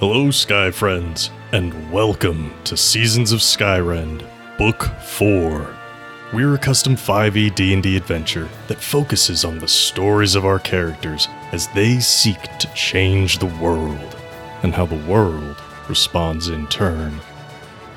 Hello, Sky friends, and welcome to Seasons of Skyrend, Book 4. We're a custom 5e D&D adventure that focuses on the stories of our characters as they seek to change the world, and how the world responds in turn.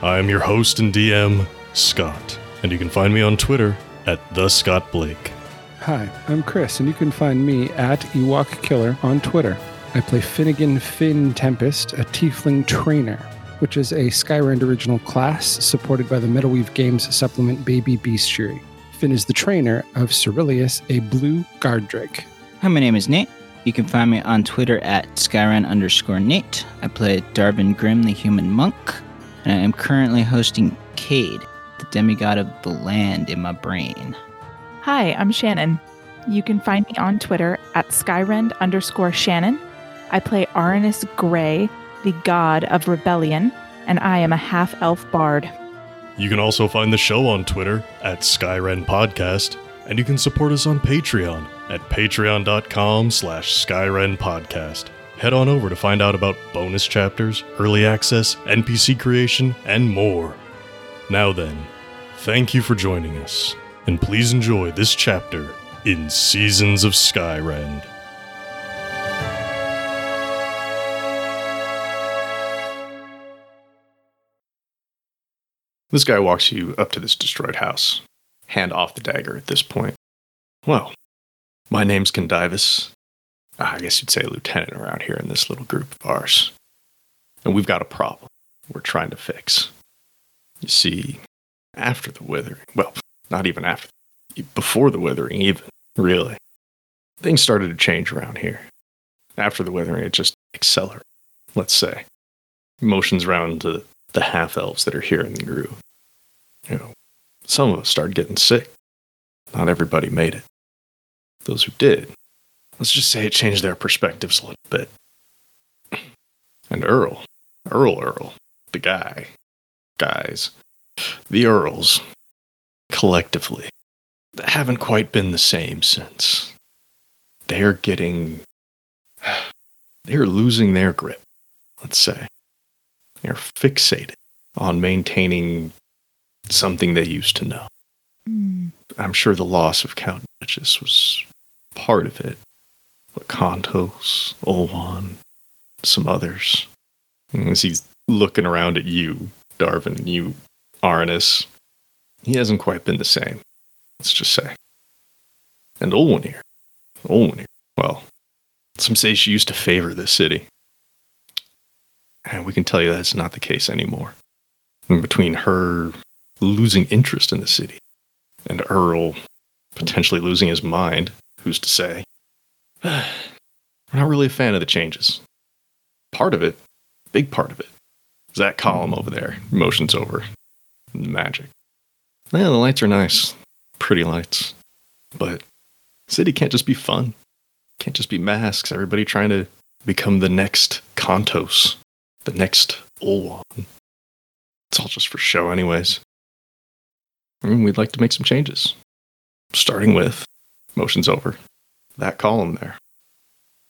I am your host and DM, Scott, and you can find me on Twitter at the Scott Blake. Hi, I'm Chris, and you can find me at Ewok Killer on Twitter. I play Finnegan Finn Tempest, a Tiefling Trainer, which is a Skyrend original class supported by the Metalweave Games supplement Baby Bestiary. Finn is the trainer of Cerilius, a blue guard drake. Hi, my name is Nate. You can find me on Twitter at Skyrend underscore Nate. I play Darvin Grimm, the human monk, and I am currently hosting Cade, the demigod of the land in my brain. Hi, I'm Shannon. You can find me on Twitter at Skyrend underscore Shannon. I play Aranus Grey, the god of rebellion, and I am a half elf bard. You can also find the show on Twitter at Skyrend Podcast, and you can support us on Patreon at patreon.com slash Skyrend Podcast. Head on over to find out about bonus chapters, early access, NPC creation, and more. Now then, thank you for joining us, and please enjoy this chapter in Seasons of Skyrend. This guy walks you up to this destroyed house, hand off the dagger at this point. Well, my name's Condivus. Ah, I guess you'd say lieutenant around here in this little group of ours. And we've got a problem we're trying to fix. You see, after the withering, well, not even after, before the withering, even, really, things started to change around here. After the withering, it just accelerated, let's say. Emotions around the, the half elves that are here in the group. You know, some of us started getting sick. Not everybody made it. Those who did, let's just say it changed their perspectives a little bit. And Earl, Earl Earl, the guy, guys, the Earls, collectively, haven't quite been the same since. They're getting. They're losing their grip, let's say. They're fixated on maintaining something they used to know. Mm. I'm sure the loss of Count Duchess was part of it. But Contos, Olwan, some others. As he's looking around at you, Darvin, you, Arnis, he hasn't quite been the same. Let's just say. And Olwanir. Olwanir. Well, some say she used to favor this city. And we can tell you that's not the case anymore. And between her losing interest in the city and Earl potentially losing his mind, who's to say? I'm not really a fan of the changes. Part of it, big part of it, is that column over there. Motion's over. Magic. Yeah, the lights are nice. Pretty lights. But city can't just be fun. Can't just be masks. Everybody trying to become the next Contos, the next Olwan. It's all just for show, anyways. Mean, we'd like to make some changes. Starting with motion's over. That column there.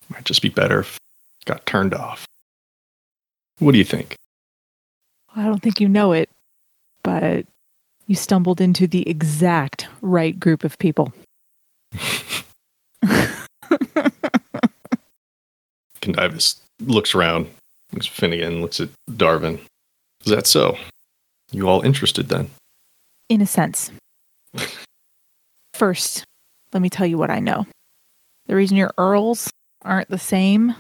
Might just be better if it got turned off. What do you think? I don't think you know it, but you stumbled into the exact right group of people. Condivus looks around, at Finnegan, looks at Darvin. Is that so? You all interested then? In a sense. First, let me tell you what I know. The reason your Earls aren't the same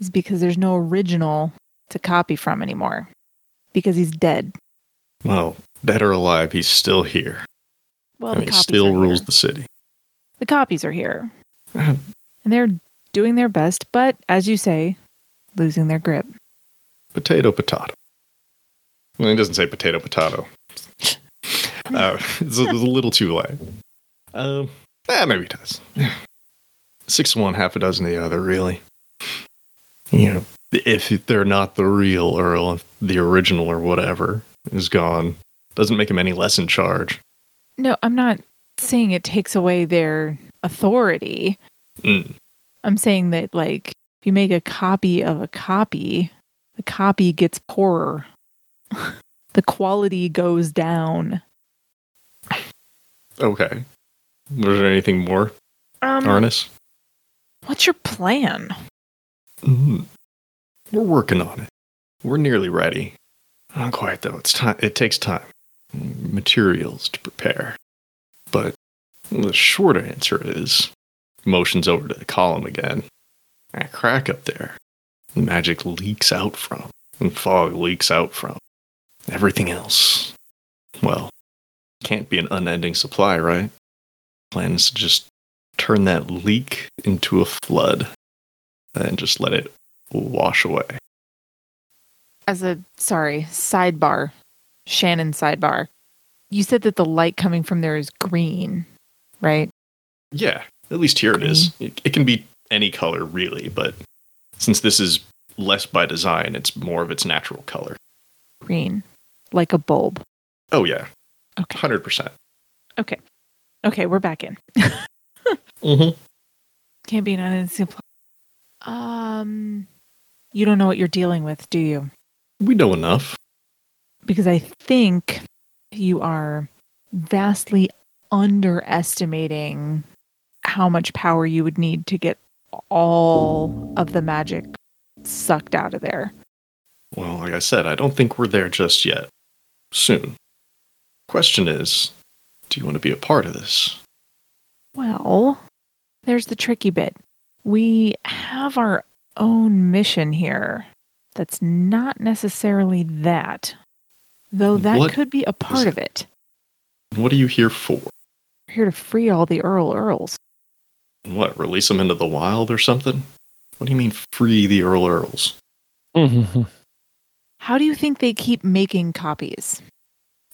is because there's no original to copy from anymore. Because he's dead. Well, dead or alive, he's still here. Well, and he still rules here. the city. The copies are here. Uh-huh. and they're doing their best, but as you say, losing their grip. Potato, potato. Well, he doesn't say potato, potato. uh, it's, a, it's a little too late. Um, eh, maybe it does. Six one, half a dozen the other, really. You know, if they're not the real Earl, if the original or whatever is gone, doesn't make him any less in charge. No, I'm not saying it takes away their authority. Mm. I'm saying that, like, if you make a copy of a copy, the copy gets poorer. the quality goes down. Okay. Was there anything more, Um, Arnis? what's your plan? Mhm. We're working on it. We're nearly ready. Not quite though. It's time. It takes time, materials to prepare. But the short answer is, motions over to the column again. That crack up there, magic leaks out from, and fog leaks out from. Everything else, well, can't be an unending supply, right? Plan is to just turn that leak into a flood and just let it wash away. As a sorry, sidebar, Shannon sidebar. You said that the light coming from there is green, right? Yeah, at least here it is. It, it can be any color, really, but since this is less by design, it's more of its natural color. Green. Like a bulb. Oh, yeah, Okay. 100%. Okay. Okay, we're back in. Mm-hmm. Can't be an supply. Um you don't know what you're dealing with, do you? We know enough. because I think you are vastly underestimating how much power you would need to get all of the magic sucked out of there. Well, like I said, I don't think we're there just yet. Soon. Question is do you want to be a part of this? Well, there's the tricky bit. We have our own mission here that's not necessarily that, though that What could be a part of it. What are you here for? We're here to free all the Earl Earls. What, release them into the wild or something? What do you mean free the Earl Earls? How do you think they keep making copies?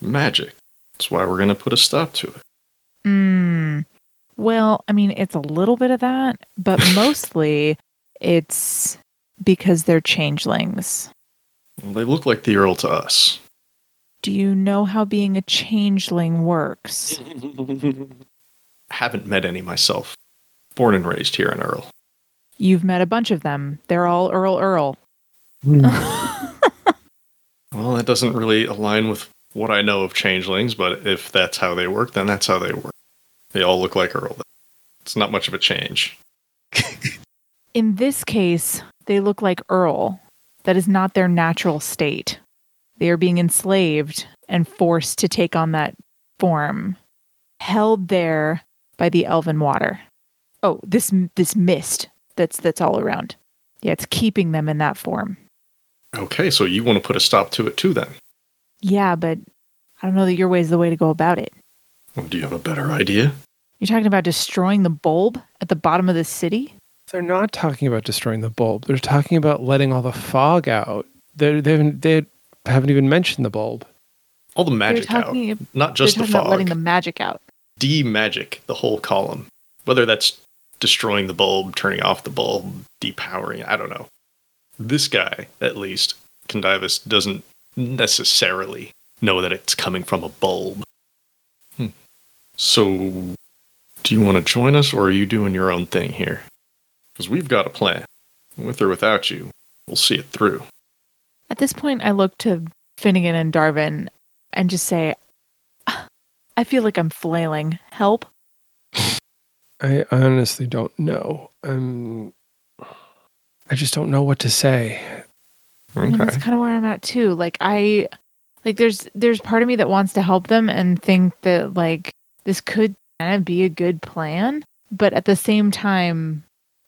Magic. That's why we're going to put a stop to it. Mm. Well, I mean, it's a little bit of that, but mostly it's because they're changelings. Well, they look like the Earl to us. Do you know how being a changeling works? Haven't met any myself. Born and raised here in Earl. You've met a bunch of them. They're all Earl Earl. Hmm. Well, that doesn't really align with what I know of changelings, but if that's how they work, then that's how they work. They all look like Earl. It's not much of a change. In this case, they look like Earl. That is not their natural state. They are being enslaved and forced to take on that form, held there by the elven water. Oh, this this mist that's that's all around. Yeah, it's keeping them in that form. Okay, so you want to put a stop to it too then? Yeah, but I don't know that your way is the way to go about it. Well, do you have a better idea? You're talking about destroying the bulb at the bottom of the city? They're not talking about destroying the bulb. They're talking about letting all the fog out. They they haven't they haven't even mentioned the bulb. All the magic they're out, talking, not just the fog. about letting the magic out. De-magic the whole column. Whether that's destroying the bulb, turning off the bulb, depowering, I don't know. This guy, at least, Condivus, doesn't necessarily know that it's coming from a bulb. Hmm. So, do you want to join us, or are you doing your own thing here? Because we've got a plan. With or without you, we'll see it through. At this point, I look to Finnegan and Darvin and just say, I feel like I'm flailing. Help? I honestly don't know. I'm. I just don't know what to say. I mean, that's kind of where I'm at too. Like I, like there's there's part of me that wants to help them and think that like this could kind of be a good plan, but at the same time,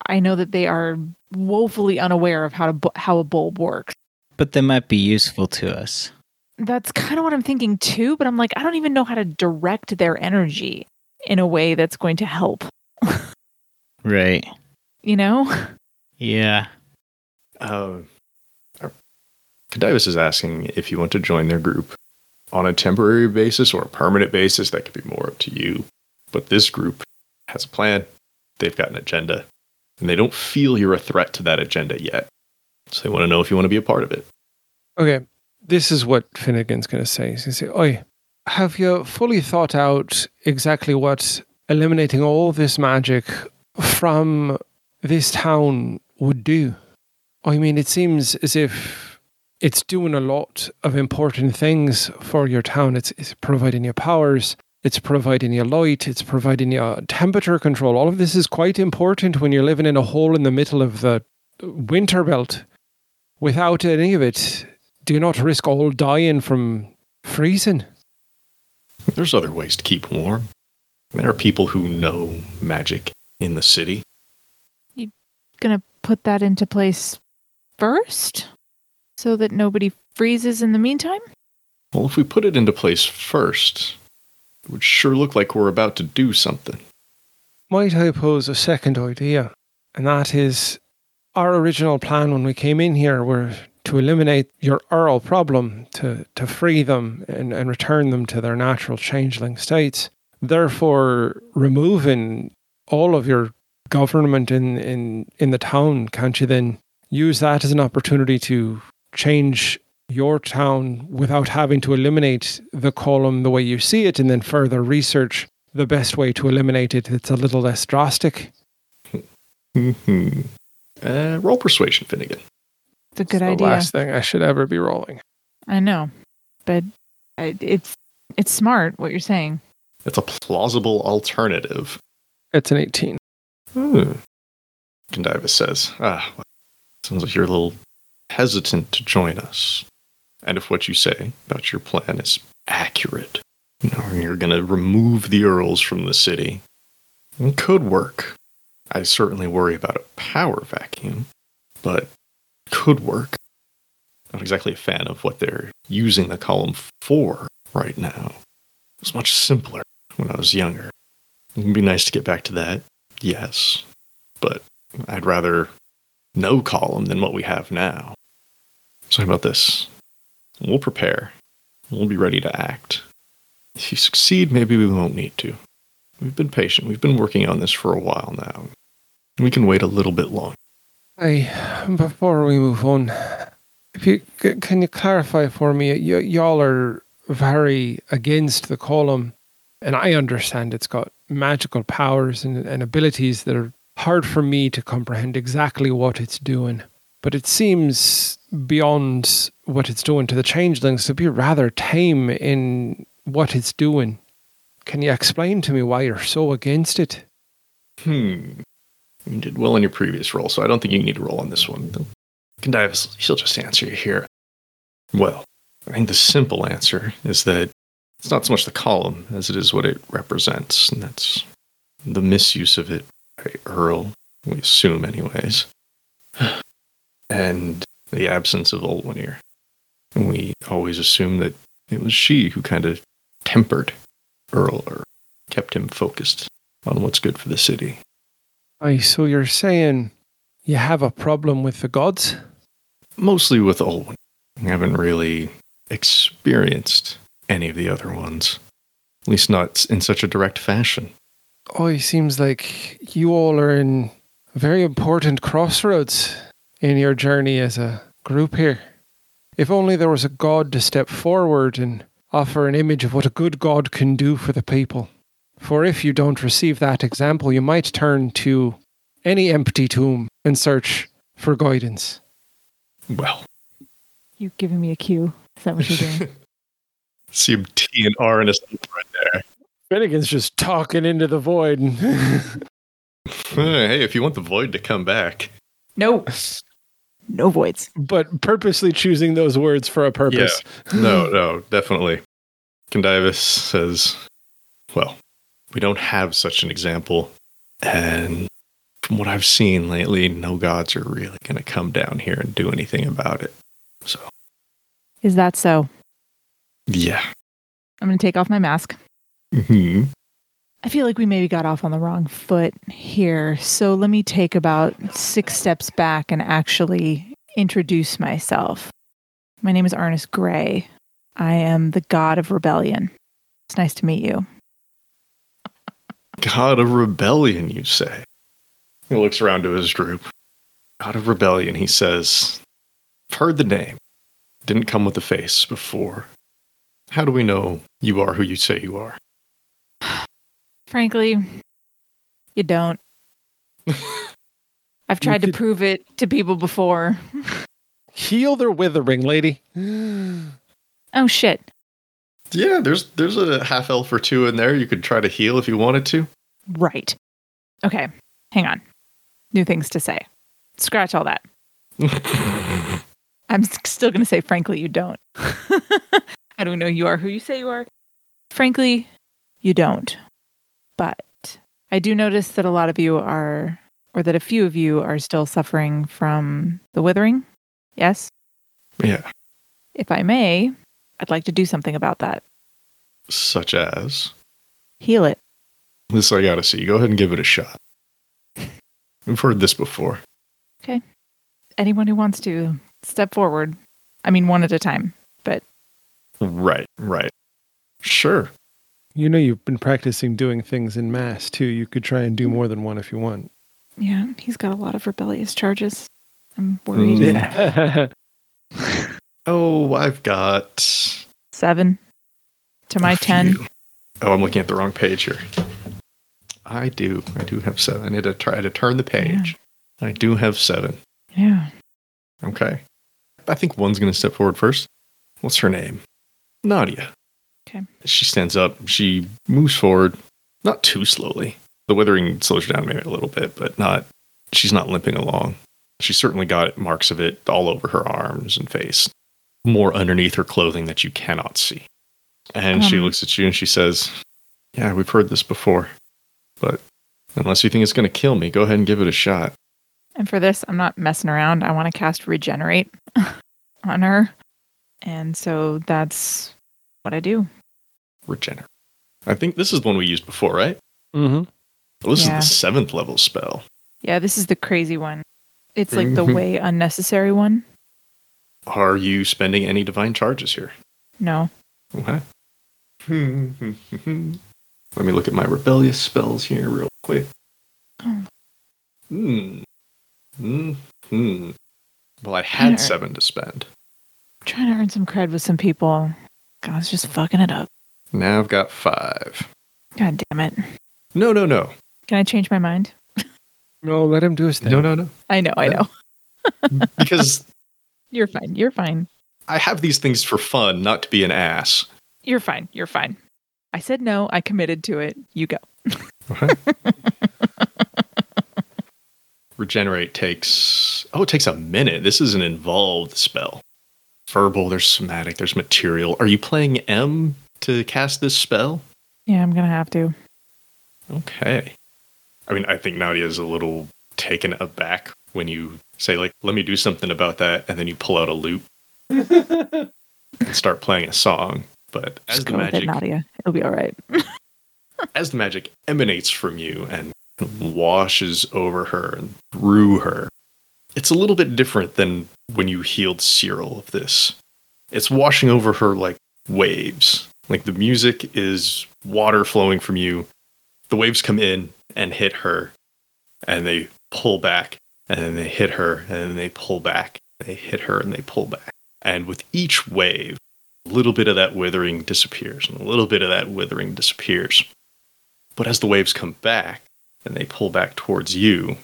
I know that they are woefully unaware of how to how a bulb works. But they might be useful to us. That's kind of what I'm thinking too. But I'm like, I don't even know how to direct their energy in a way that's going to help. Right. You know? Yeah. Uh, Condivus is asking if you want to join their group on a temporary basis or a permanent basis. That could be more up to you. But this group has a plan. They've got an agenda, and they don't feel you're a threat to that agenda yet. So they want to know if you want to be a part of it. Okay, this is what Finnegan's going to say. He's going to say, Oi, have you fully thought out exactly what eliminating all this magic from this town would do? I mean, it seems as if it's doing a lot of important things for your town. It's, it's providing you powers, it's providing you light, it's providing you temperature control. All of this is quite important when you're living in a hole in the middle of the winter belt. Without any of it, do you not risk all dying from freezing? There's other ways to keep warm. There are people who know magic in the city. You gonna put that into place first so that nobody freezes in the meantime? Well, if we put it into place first, it would sure look like we're about to do something. Might I pose a second idea? And that is our original plan when we came in here were to eliminate your Earl problem, to, to free them and, and return them to their natural changeling states. Therefore, removing all of your government in, in, in the town, can't you then use that as an opportunity to change your town without having to eliminate the column the way you see it and then further research the best way to eliminate it that's a little less drastic? hmm Uh, roll persuasion, Finnegan. It's a good the idea. last thing I should ever be rolling. I know, but it's it's smart what you're saying. It's a plausible alternative. It's an 18. Hmm. Says, Ah, well, sounds like you're a little hesitant to join us. And if what you say about your plan is accurate, you know, you're going to remove the Earls from the city, it could work. I certainly worry about a power vacuum, but could work. Not exactly a fan of what they're using the column for right now. It was much simpler when I was younger. It would be nice to get back to that, yes, but I'd rather no column than what we have now. So, how about this? We'll prepare. We'll be ready to act. If you succeed, maybe we won't need to. We've been patient. We've been working on this for a while now. We can wait a little bit longer. I, before we move on, if you can you clarify for me, y- y'all are very against the column, and I understand it's got magical powers and, and abilities that are hard for me to comprehend exactly what it's doing. But it seems beyond what it's doing to the changelings to be rather tame in what it's doing. Can you explain to me why you're so against it? Hmm. You did well in your previous roll, so I don't think you need to roll on this one. Condivus, she'll just answer you here. Well, I think the simple answer is that it's not so much the column as it is what it represents, and that's the misuse of it by Earl, we assume, anyways, and the absence of Olwenir. And we always assume that it was she who kind of tempered Earl or kept him focused on what's good for the city. Aye, so you're saying you have a problem with the gods? mostly with Olwen. We haven't really experienced any of the other ones, at least not in such a direct fashion. Oh, it seems like you all are in very important crossroads in your journey as a group here. If only there was a god to step forward and offer an image of what a good god can do for the people. For if you don't receive that example, you might turn to any empty tomb and search for guidance. Well, You're giving me a cue. Is that what you're doing? see him T and R in his right there. Finnegan's just talking into the void. Hey, if you want the void to come back, no. No voids. but purposely choosing those words for a purpose. no, no, definitely. Condivus says, "Well, we don't have such an example, and from what I've seen lately, no gods are really going to come down here and do anything about it." So, Is that so? Yeah. I'm going to take off my mask. hmm I feel like we maybe got off on the wrong foot here. So let me take about six steps back and actually introduce myself. My name is Ernest Gray. I am the god of rebellion. It's nice to meet you. God of rebellion, you say? He looks around to his group. God of rebellion, he says. I've heard the name. Didn't come with a face before. How do we know you are who you say you are? Frankly, you don't. I've tried to prove it to people before. Heal their withering, lady. Oh shit. Yeah, there's there's a half elf or two in there. You could try to heal if you wanted to. Right. Okay. Hang on. New things to say. Scratch all that. I'm still going to say, frankly, you don't. I don't know. You are who you say you are. Frankly, you don't. But I do notice that a lot of you are, or that a few of you are still suffering from the withering. Yes. yeah, If I may, I'd like to do something about that. such as Heal it. this. I gotta see. Go ahead and give it a shot. We've heard this before. Okay. Anyone who wants to step forward. I mean, one at a time. But Right, right. Sure. You know you've been practicing doing things in mass too. You could try and do more than one if you want. yeah, he's got a lot of rebellious charges. I'm worried. Mm. Oh, I've got Seven to my a 10. few. Oh, I'm looking at the wrong page here. I do. I do have seven. I need to try to turn the page. I do have seven. Yeah. Okay. I think one's going to step forward first. What's her name? Nadia. Okay. She stands up. She moves forward, not too slowly. The withering slows her down maybe a little bit, but not. She's not limping along. She's certainly got marks of it all over her arms and face, more underneath her clothing that you cannot see. And she Um. looks at you and she says, "Yeah, we've heard this before, but unless you think it's going to kill me, go ahead and give it a shot." And for this, I'm not messing around. I want to cast Regenerate on her. And so that's what I do. Regenerate. I think this is the one we used before, right? mm-hmm. Well, this Yeah. is the seventh level spell. Yeah, this is the crazy one. It's like the Mhm. way unnecessary one. Are you spending any divine charges here? No. Okay. Let me look at my rebellious spells here real quick. Oh. Hmm. Hmm. Hmm. Well, I had seven to spend. Trying to earn some cred with some people. God's just fucking it up. Now I've got five. God damn it. No, no, no. Can I change my mind? No, let him do his thing. No, no, no. I know, I know. Because You're fine. You're fine. I have these things for fun, not to be an ass. You're fine. You're fine. I said no. I committed to it. You go. Okay. Regenerate takes oh, it takes a minute. This is an involved spell. Verbal, there's somatic, there's material. Are you playing M to cast this spell? Yeah, I'm going to have to. Okay. I mean, I think Nadia is a little taken aback when you say, like, let me do something about that, and then you pull out a lute and start playing a song. But as Just the with it, magic Nadia. It'll be all right. as the magic emanates from you and washes over her and through her, it's a little bit different than when you healed Cyril of this. It's washing over her like waves. Like the music is water flowing from you. The waves come in and hit her, and they pull back, and then they hit her, and then they pull back. They hit her, and they pull back. And with each wave, a little bit of that withering disappears, and a little bit of that withering disappears. But as the waves come back and they pull back towards you,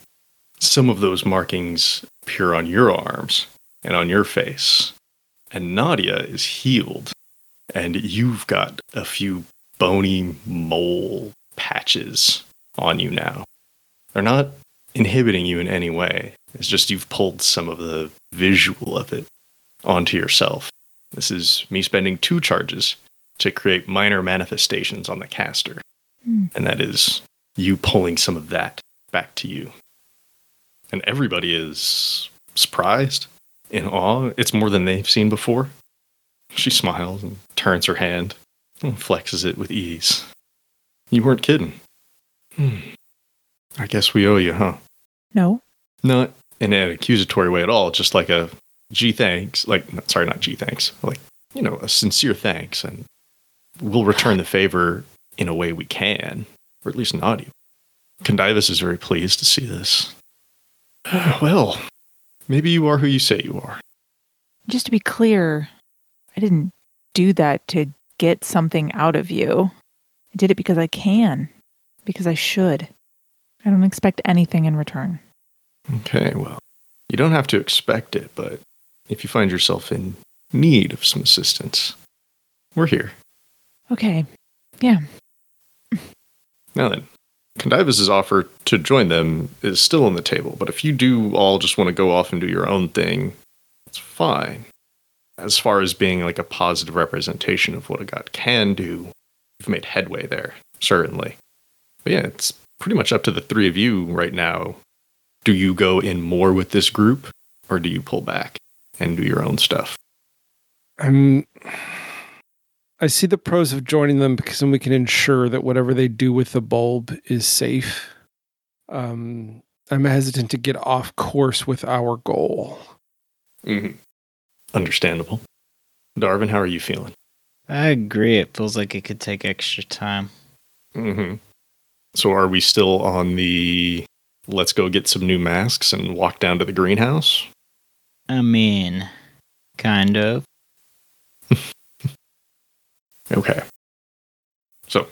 some of those markings appear on your arms and on your face. And Nadia is healed, and you've got a few bony mole patches on you now. They're not inhibiting you in any way. It's just you've pulled some of the visual of it onto yourself. This is me spending two charges to create minor manifestations on the caster. Hmm. And that is you pulling some of that back to you. And everybody is surprised, in awe. It's more than they've seen before. She smiles and turns her hand and flexes it with ease. You weren't kidding. Hmm. I guess we owe you, huh? No. Not in an accusatory way at all, just like a gee thanks, like, sorry, not gee thanks, like, you know, a sincere thanks. And we'll return the favor in a way we can, or at least not you. Condivus is very pleased to see this. well, maybe you are who you say you are. Just to be clear, I didn't do that to get something out of you. I did it because I can, because I should. I don't expect anything in return. Okay, well, you don't have to expect it, but if you find yourself in need of some assistance, we're here. Okay. Yeah. Now then, Condivus' offer to join them is still on the table, but if you do all just want to go off and do your own thing, it's fine. As far as being like a positive representation of what a god can do, you've made headway there, certainly. But yeah, it's pretty much up to the three of you right now. Do you go in more with this group, or do you pull back and do your own stuff? I'm. I see the pros of joining them because then we can ensure that whatever they do with the bulb is safe. Um, I'm hesitant to get off course with our goal. Mm-hmm. Understandable. Darvin, how are you feeling? I agree. It feels like it could take extra time. Mm-hmm. So are we still on the let's go get some new masks and walk down to the greenhouse? I mean, kind of. Okay. So,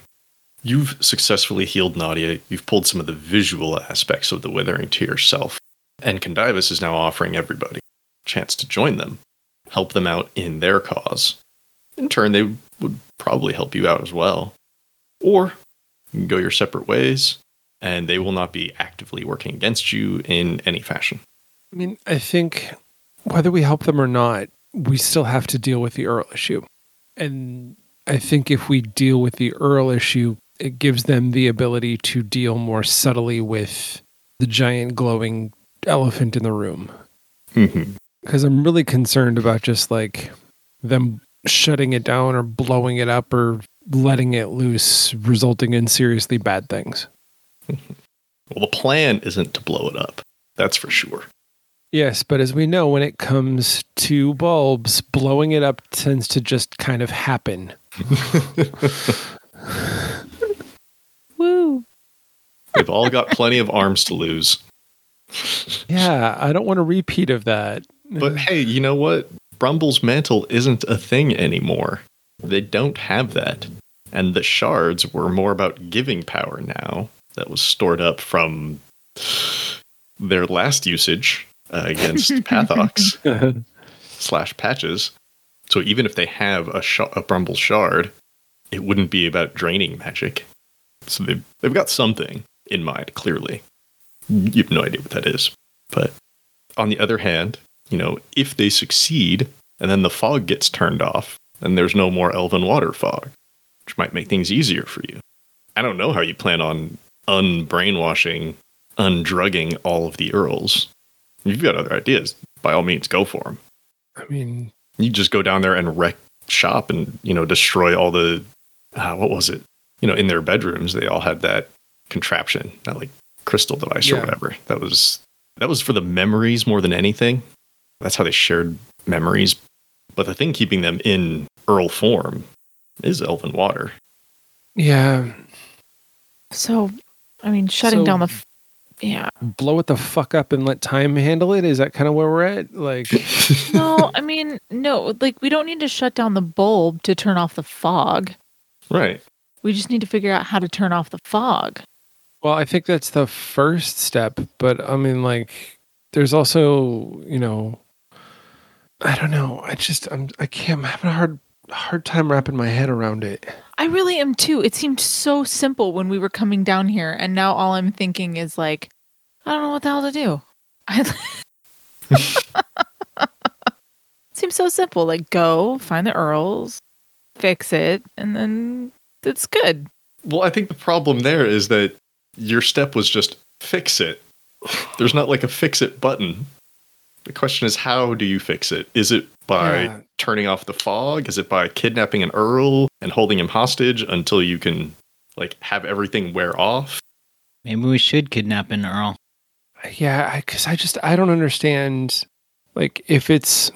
you've successfully healed Nadia. You've pulled some of the visual aspects of the withering to yourself. And Condivus is now offering everybody a chance to join them, help them out in their cause. In turn, they would probably help you out as well. Or you can go your separate ways, and they will not be actively working against you in any fashion. I mean, I think whether we help them or not, we still have to deal with the Earl issue. And I think if we deal with the Earl issue, it gives them the ability to deal more subtly with the giant glowing elephant in the room. Mm-hmm. Because I'm really concerned about just like them shutting it down or blowing it up or letting it loose, resulting in seriously bad things. Well, the plan isn't to blow it up. That's for sure. Yes, but as we know, when it comes to bulbs, blowing it up tends to just kind of happen. Woo. They've all got plenty of arms to lose. Yeah, I don't want a repeat of that. But hey, you know what? Brumble's mantle isn't a thing anymore. They don't have that. And the shards were more about giving power now that was stored up from their last usage uh, against Pathox slash patches. So even if they have a, sh- a Brumble shard, it wouldn't be about draining magic. So they've, they've got something in mind, clearly. You have no idea what that is. But on the other hand, you know, if they succeed and then the fog gets turned off, then there's no more elven water fog, which might make things easier for you. I don't know how you plan on unbrainwashing, undrugging all of the earls. If you've got other ideas, by all means, go for them. I mean, You just go down there and wreck shop and, you know, destroy all the, uh, what was it? You know, in their bedrooms, they all had that contraption, that like crystal device or whatever. That was, that was for the memories more than anything. That's how they shared memories. But the thing keeping them in Earl form is Elven Water. yeah, So, I mean, shutting So- down the. F- yeah. blow it the fuck up and let time handle it. Is that kind of where we're at? Like, No, I mean, no. Like, we don't need to shut down the bulb to turn off the fog. right. We just need to figure out how to turn off the fog. well, I think that's the first step. But I mean, like, there's also, you know, I don't know. I just, I'm, I can't. I'm having a hard, hard time wrapping my head around it. I really am too. It seemed so simple when we were coming down here, and now all I'm thinking is like, I don't know what the hell to do. I seems so simple. Like, go find the earls, fix it, and then it's good. Well, I think the problem there is that your step was just fix it. There's not like a fix it button. The question is, how do you fix it? Is it by Yeah. turning off the fog? Is it by kidnapping an Earl and holding him hostage until you can like have everything wear off? Maybe we should kidnap an Earl. Yeah, because I just I don't understand. Like, if it's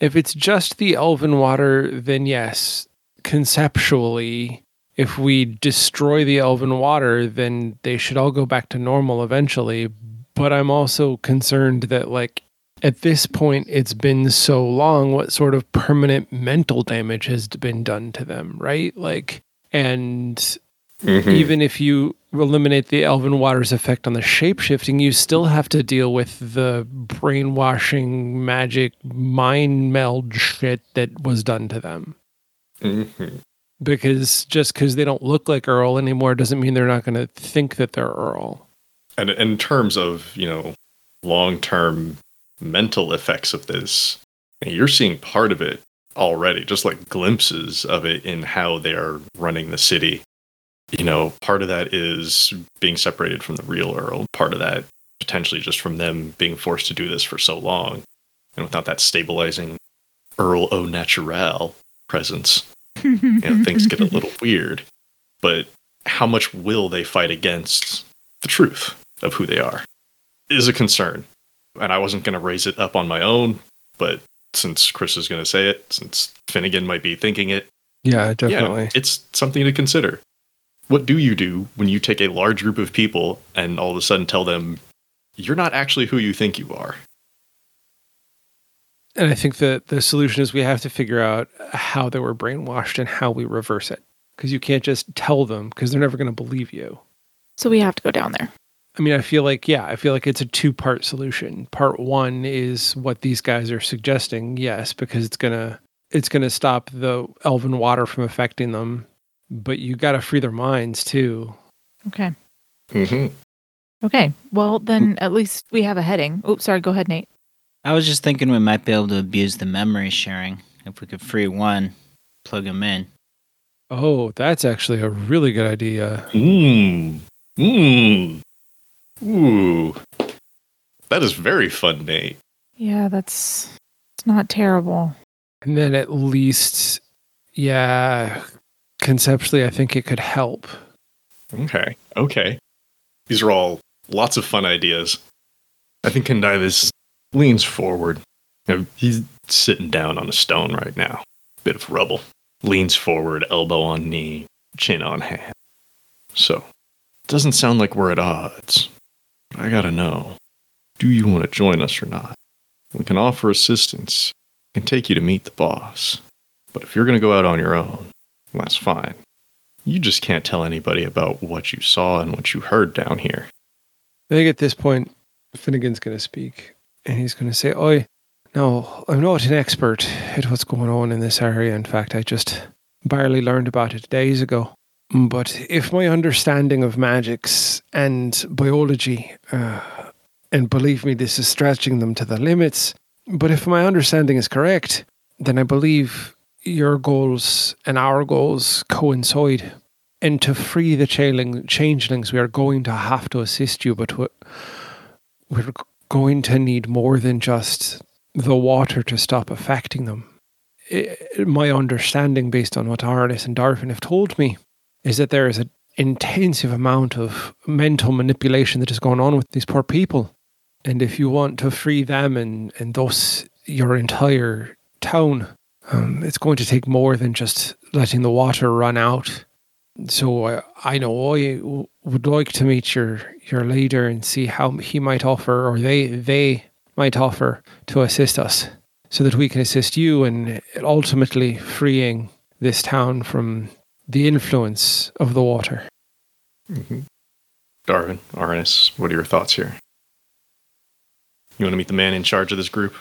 if it's just the elven water, then yes, conceptually, if we destroy the elven water, then they should all go back to normal eventually. But I'm also concerned that like at this point it's been so long what sort of permanent mental damage has been done to them right like and Mhm. even if you eliminate the elven water's effect on the shapeshifting you still have to deal with the brainwashing magic mind meld shit that was done to them. Mhm. Because just because they don't look like Earl anymore doesn't mean they're not going to think that they're Earl. And in terms of, you know, long term mental effects of this, you're seeing part of it already, just like glimpses of it in how they are running the city. You know, part of that is being separated from the real Earl. Part of that potentially just from them being forced to do this for so long. And without that stabilizing Earl au naturel presence, you know, things get a little weird. But how much will they fight against the truth of who they are is a concern. And I wasn't going to raise it up on my own, but since Chris is going to say it, since Finnegan might be thinking it, Yeah, definitely. yeah, it's something to consider. What do you do when you take a large group of people and all of a sudden tell them you're not actually who you think you are? And I think that the solution is we have to figure out how they were brainwashed and how we reverse it. Because you can't just tell them because they're never going to believe you. so we have to go down there. I mean, I feel like, yeah, I feel like it's a two part solution. Part one is what these guys are suggesting, yes, because it's gonna it's gonna stop the elven water from affecting them. But you gotta free their minds too. Okay. Mm-hmm. Okay. Well, then at least we have a heading. Oops, sorry. Go ahead, Nate. I was just thinking we might be able to abuse the memory sharing if we could free one, plug him in. Oh, that's actually a really good idea. Mmm. Mmm. Ooh. That is very fun, Nate. Yeah, that's it's not terrible. And then at least, yeah, conceptually, I think it could help. Okay. Okay. These are all lots of fun ideas. I think Condivus leans forward. You know, he's sitting down on a stone right now. Bit of rubble. Leans forward, elbow on knee, chin on hand. So, doesn't sound like we're at odds. I gotta know do you want to join us or not? We can offer assistance, can take you to meet the boss. But if you're gonna go out on your own, that's fine. You just can't tell anybody about what you saw and what you heard down here. I think at this point, Finnegan's to speak and he's to say, Oi, no, I'm not an expert at what's going on in this area. In fact, I just barely learned about it days ago. But if my understanding of magics and biology, uh, and believe me, this is stretching them to the limits, but if my understanding is correct, then I believe your goals and our goals coincide. And to free the changeling- changelings, we are going to have to assist you, but we- we're going to need more than just the water to stop affecting them. I- my understanding, based on what Arnis and Darvin have told me, is that there is an intensive amount of mental manipulation that is going on with these poor people. And if you want to free them and, and thus your entire town, um, it's going to take more than just letting the water run out. So uh, I know I would like to meet your, your leader and see how he might offer, or they they might offer to assist us, so that we can assist you in ultimately freeing this town from the influence of the water. Mm-hmm. Darvin, Arnis, what are your thoughts here? You want to meet the man in charge of this group?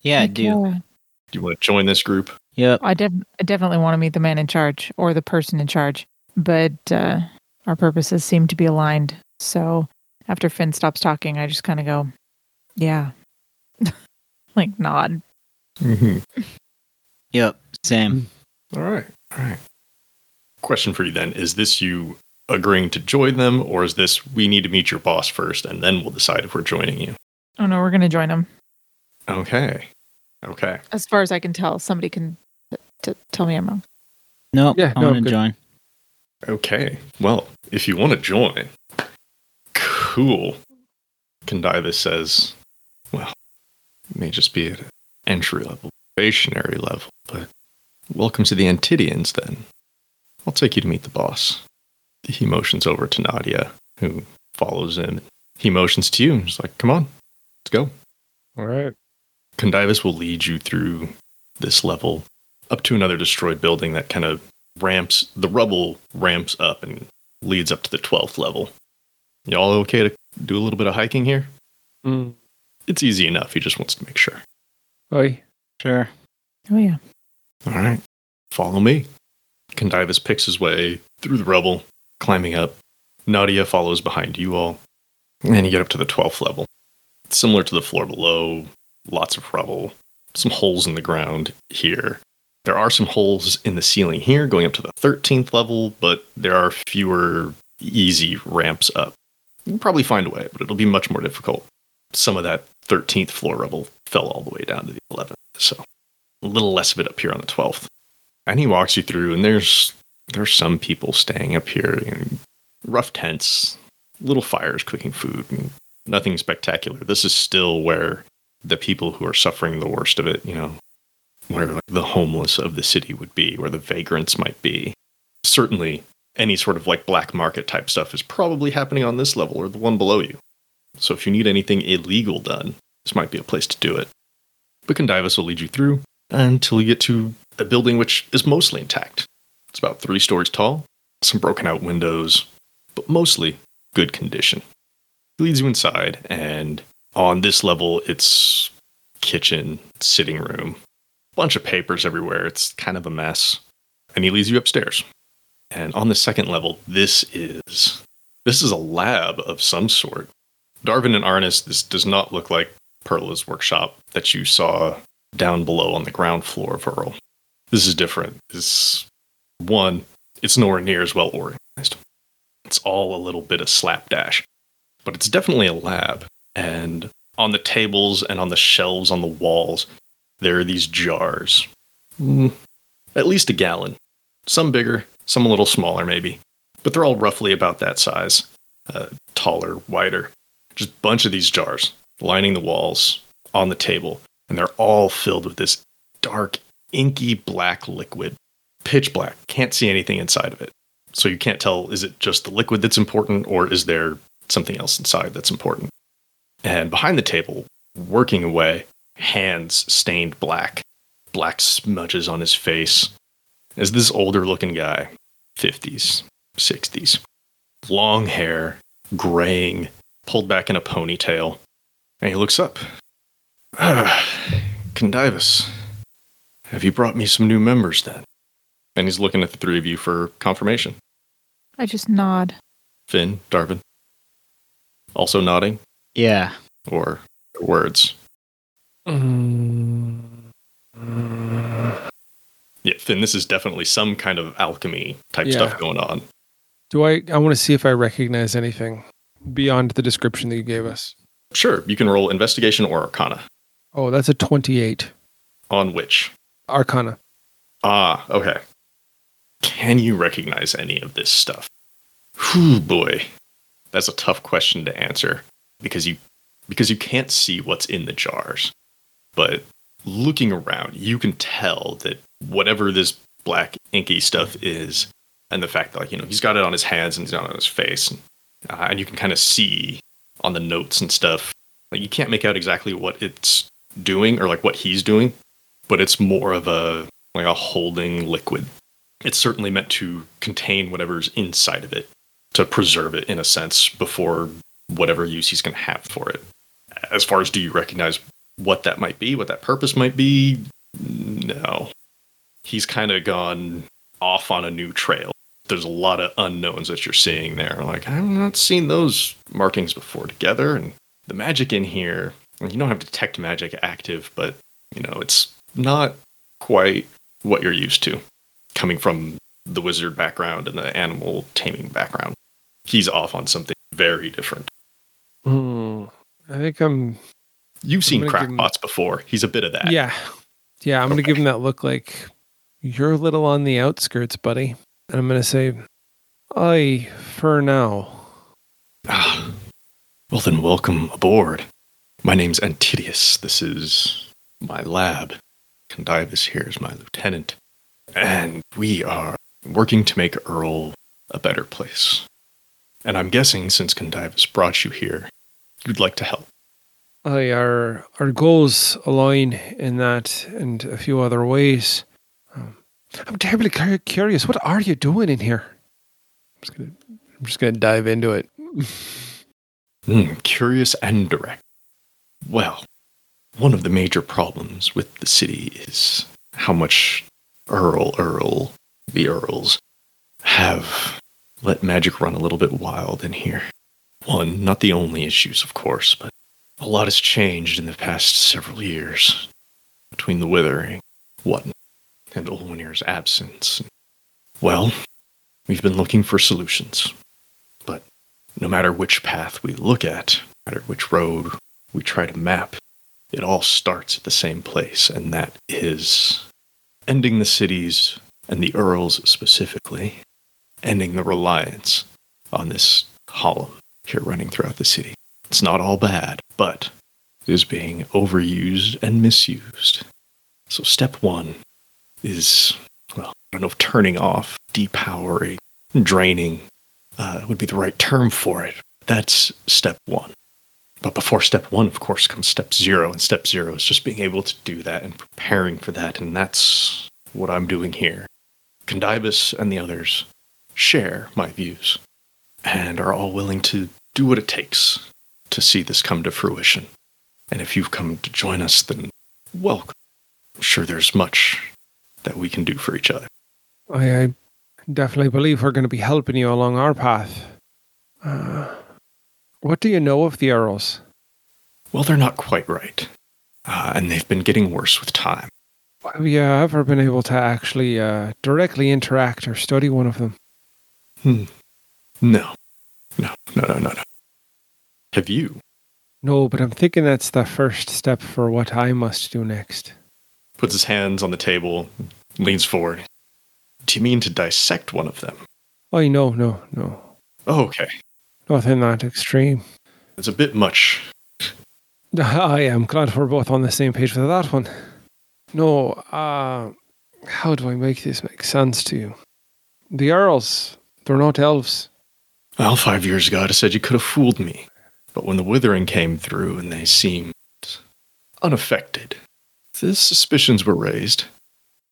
Yeah, I do. yeah. Do you want to join this group? Yep. I, def- I definitely want to meet the man in charge or the person in charge, but uh, our purposes seem to be aligned. So after Finn stops talking, I just kind of go, yeah, like nod. Mm-hmm. Yep. Same. All right. All right. Question for you then Is this you agreeing to join them, or is this we need to meet your boss first and then we'll decide if we're joining you? Oh no, we're gonna join them. Okay. Okay. As far as I can tell, somebody can t- t- tell me I'm wrong. Nope. Yeah, I no, want to join. Okay. Well, if you want to join, cool. Condivus says, well, it may just be at an entry level, stationary level, but welcome to the Antidians then. I'll take you to meet the boss. He motions over to Nadia, who follows him. He motions to you. He's like, come on, let's go. All right. Condivus will lead you through this level up to another destroyed building that kind of ramps, the rubble ramps up and leads up to the 12th level. Y'all okay to do a little bit of hiking here? Mm. It's easy enough. He just wants to make sure. Oi. Sure. Oh yeah. All right. Follow me. Condivus picks his way through the rubble, climbing up. Nadia follows behind you all. And you get up to the 12th level. Similar to the floor below, lots of rubble, some holes in the ground here. There are some holes in the ceiling here going up to the 13th level, but there are fewer easy ramps up. You can probably find a way, but it'll be much more difficult. Some of that 13th floor rubble fell all the way down to the 11th, so a little less of it up here on the 12th. And he walks you through, and there's there's some people staying up here, know, rough tents, little fires cooking food, and nothing spectacular. This is still where the people who are suffering the worst of it, you know, where like, the homeless of the city would be, where the vagrants might be. Certainly, any sort of like black market type stuff is probably happening on this level or the one below you. So if you need anything illegal done, this might be a place to do it. But Condivus will lead you through until you get to a building which is mostly intact. It's about three stories tall, some broken out windows, but mostly good condition. He leads you inside, and on this level, it's kitchen, sitting room, bunch of papers everywhere. It's kind of a mess. And he leads you upstairs. And on the second level, this is this is a lab of some sort. Darvin and Arnis, this does not look like Perla's workshop that you saw down below on the ground floor of Earl. This is different. It's one, it's nowhere near as well organized. It's all a little bit of slapdash. But it's definitely a lab. And on the tables and on the shelves on the walls, there are these jars. Mm, at least a gallon. Some bigger, some a little smaller, maybe. But they're all roughly about that size. Uh, taller, wider. Just a bunch of these jars lining the walls on the table. And they're all filled with this dark, inky black liquid. Pitch black. Can't see anything inside of it. So you can't tell is it just the liquid that's important or is there something else inside that's important? And behind the table, working away, hands stained black, black smudges on his face, is this older looking guy, 50s, 60s, long hair, graying, pulled back in a ponytail. And he looks up. Ah, have you brought me some new members then? And he's looking at the three of you for confirmation. I just nod. Finn, Darvin. Also nodding, Yeah. or words. Mm. Yeah, Finn, this is definitely some kind of alchemy type Yeah. stuff going on. Do I? I want to see if I recognize anything beyond the description that you gave us. Sure, you can roll investigation or arcana. Oh, that's a twenty-eight. On which? Arcana. Ah, okay. Can you recognize any of this stuff? Whew, boy. That's a tough question to answer because you because you can't see what's in the jars. But looking around, you can tell that whatever this black inky stuff is, and the fact that like, you know, he's got it on his hands and he's it on his face, and, uh, and you can kind of see on the notes and stuff. Like you can't make out exactly what it's doing or like what he's doing, but it's more of a like a holding liquid. It's certainly meant to contain whatever's inside of it, to preserve it in a sense before whatever use he's going to have for it. As far as do you recognize what that might be, what that purpose might be? No. He's kind of gone off on a new trail. There's a lot of unknowns that you're seeing there. Like, I've not seen those markings before together. And the magic in here, and you don't have detect magic active, but, you know, it's not quite what you're used to coming from the wizard background and the animal taming background. He's off on something very different. Hmm. I think I'm. You've seen gonna give him- crackpots before. He's a bit of that. Yeah, yeah. I'm gonna give him that look like you're a little on the outskirts, buddy. And I'm gonna say, "I for now." Ah, well, then, welcome aboard. My name's Antidius. This is my lab. Condivus here is my lieutenant. And we are working to make Earl a better place. And I'm guessing since Condivus brought you here, you'd like to help. I our our goals align in that and a few other ways. Um, I'm terribly curious. What are you doing in here? I'm just gonna I'm just going to dive into it. Hmm, curious and direct. Well, one of the major problems with the city is how much Earl Earl, the Earls, have let magic run a little bit wild in here. One, not the only issues, of course, but a lot has changed in the past several years between the withering, what, and Olwenir's absence. Well, we've been looking for solutions. But no matter which path we look at, no matter which road we try to map, it all starts at the same place, and that is ending the cities and the earls specifically, ending the reliance on this column here running throughout the city. It's not all bad, but it is being overused and misused. So, step one is, well, I don't know if turning off, depowering, draining uh, would be the right term for it. That's step one. But before step one, of course, comes step zero. And step zero is just being able to do that and preparing for that. And that's what I'm doing here. Condivus and the others share my views and are all willing to do what it takes to see this come to fruition. And if you've come to join us, then welcome. I'm sure there's much that we can do for each other. I, I definitely believe we're going to be helping you along our path. Uh, what do you know of the Earls? Well, they're not quite right. Uh, and they've been getting worse with time. Have you ever been able to actually uh, directly interact or study one of them? Hmm. No. No, no, no, no, no. Have you? No, but I'm thinking that's the first step for what I must do next. Puts his hands on the table, leans forward. Do you mean to dissect one of them? Oh, no, no, no. Oh, okay. Nothing that extreme. It's a bit much. I am glad we're both on the same page with that one. No, uh, how do I make this make sense to you? The Earls, they're not elves. Well, five years ago, I'd have said you could have fooled me. But when the withering came through and they seemed unaffected, the suspicions were raised.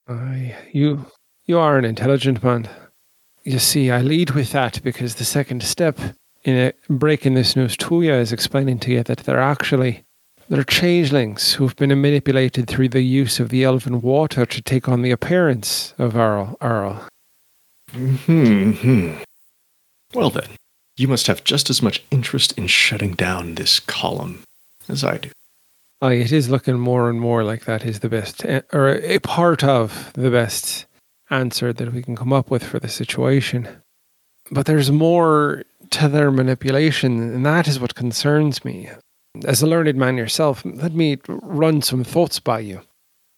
I, you, you are an intelligent man. You see, I lead with that because the second step in it, breaking this news to you is explaining to you that they're actually they're changelings who've been manipulated through the use of the elven water to take on the appearance of Earl. Earl. Hmm. Well then, you must have just as much interest in shutting down this column as I do. Aye, it is looking more and more like that is the best, eh, or a part of the best answer that we can come up with for the situation. But there's more to their manipulation, and that is what concerns me. As a learned man yourself, let me run some thoughts by you.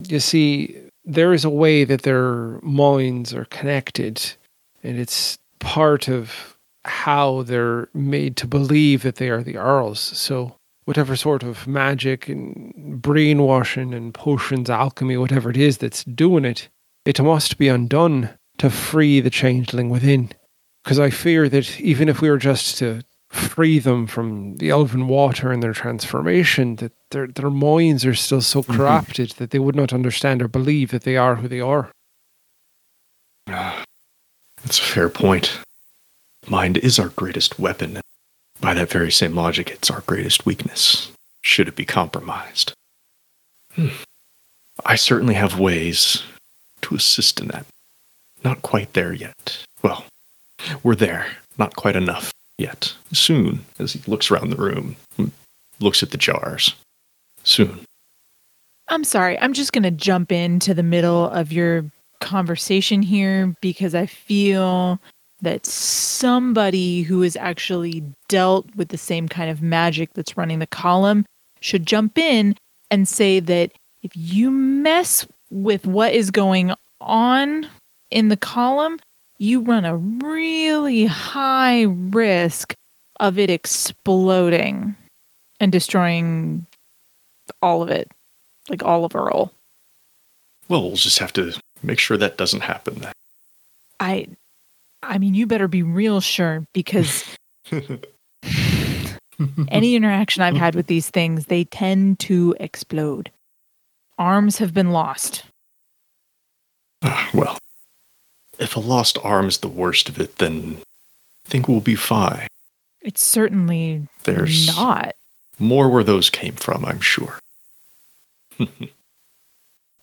You see, there is a way that their minds are connected, and it's part of how they're made to believe that they are the Earls. So, whatever sort of magic and brainwashing and potions, alchemy, whatever it is that's doing it, it must be undone to free the changeling within. Because I fear that even if we were just to free them from the elven water and their transformation, that their their minds are still so Mhm. corrupted that they would not understand or believe that they are who they are. That's a fair point. Mind is our greatest weapon. and By that very same logic, it's our greatest weakness, should it be compromised. Hmm. I certainly have ways to assist in that. Not quite there yet. Well, we're there. Not quite enough yet. Soon, as he looks around the room, looks at the jars. Soon. I'm sorry. I'm just going to jump into the middle of your conversation here because I feel that somebody who has actually dealt with the same kind of magic that's running the column should jump in and say that if you mess with what is going on in the column, you run a really high risk of it exploding and destroying all of it like all of Earl. Well, we'll just have to make sure that doesn't happen then. I I mean you better be real sure because any interaction I've had with these things, they tend to explode. Arms have been lost. Ah, well, if a lost arm's the worst of it, then I think we'll be fine. It's certainly There's not. more where those came from, I'm sure.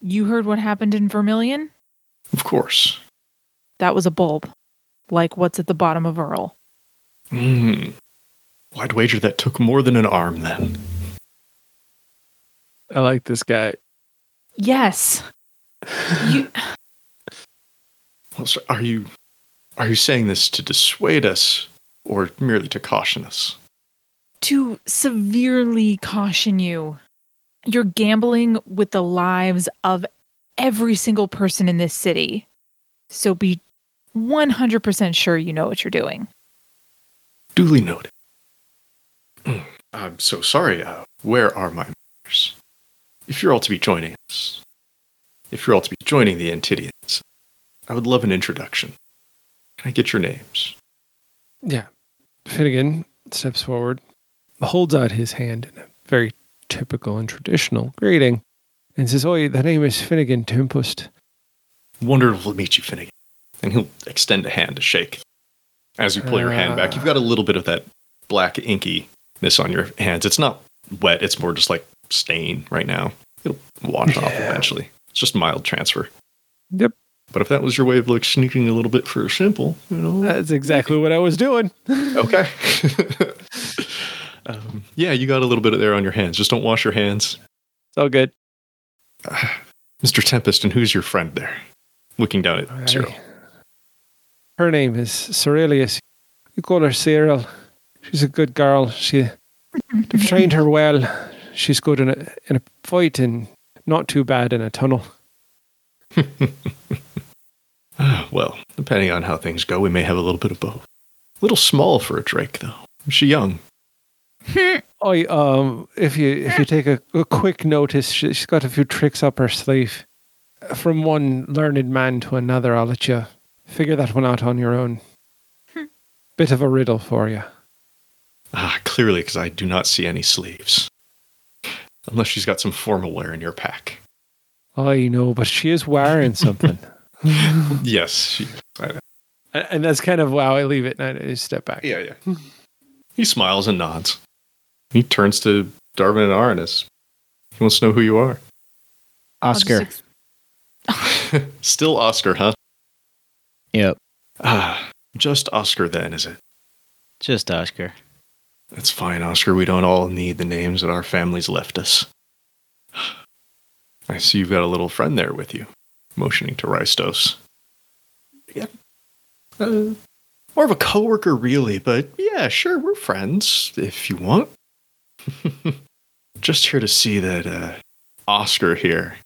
You heard what happened in Vermilion? Of course. That was a bulb, like what's at the bottom of Earl. Hmm. I'd wager that took more than an arm then. I like this guy. Yes. You, Well, so are you are you saying this to dissuade us or merely to caution us? to severely caution you, you're gambling with the lives of every single person in this city. So be 100% sure you know what you're doing. Duly noted. Mm, I'm so sorry. Uh, where are my members? If you're all to be joining us, if you're all to be joining the Antidians, I would love an introduction. Can I get your names? Yeah. Finnegan steps forward, holds out his hand in a very typical and traditional greeting, and says, Oi, the name is Finnegan Tempest. Wonderful to meet you, Finnegan. And he'll extend a hand to shake. As you pull your hand back, you've got a little bit of that black inkiness on your hands. It's not wet, it's more just like stain right now. It'll wash off eventually. It's just mild transfer. Yep. But if that was your way of like sneaking a little bit for a simple, you know, That's exactly what I was doing. okay. um, yeah, you got a little bit of there on your hands. Just don't wash your hands. It's all good. Mr. Tempest, and who's your friend there? Looking down at All Cyril. Her name is Cerilius. You call her Cyril. She's a good girl. She they've trained her well. She's good in a in a fight and not too bad in a tunnel. Ah, well, depending on how things go, we may have a little bit of both. A little small for a Drake, though. Is she young? I um if you if you take a, a quick notice, she, she's got a few tricks up her sleeve. From one learned man to another, I'll let you figure that one out on your own. Bit of a riddle for you. Ah, clearly, because I do not see any sleeves. Unless she's got some formal wear in your pack. I know, but she is wearing something. Yes, she. I, And and that's kind of how I leave it. And I step back. yeah, yeah. he smiles and nods. He turns to Darvin and Arnis. He wants to know who you are. Oscar. ex- Still Oscar, huh? Yep. Ah, just Oscar then, is it? Just Oscar. That's fine, Oscar. We don't all need the names that our families left us. I see you've got a little friend there with you, motioning to Ristos. Yeah. Uh, more of a coworker, really, but yeah, sure, we're friends if you want. Just here to see that uh, Oscar here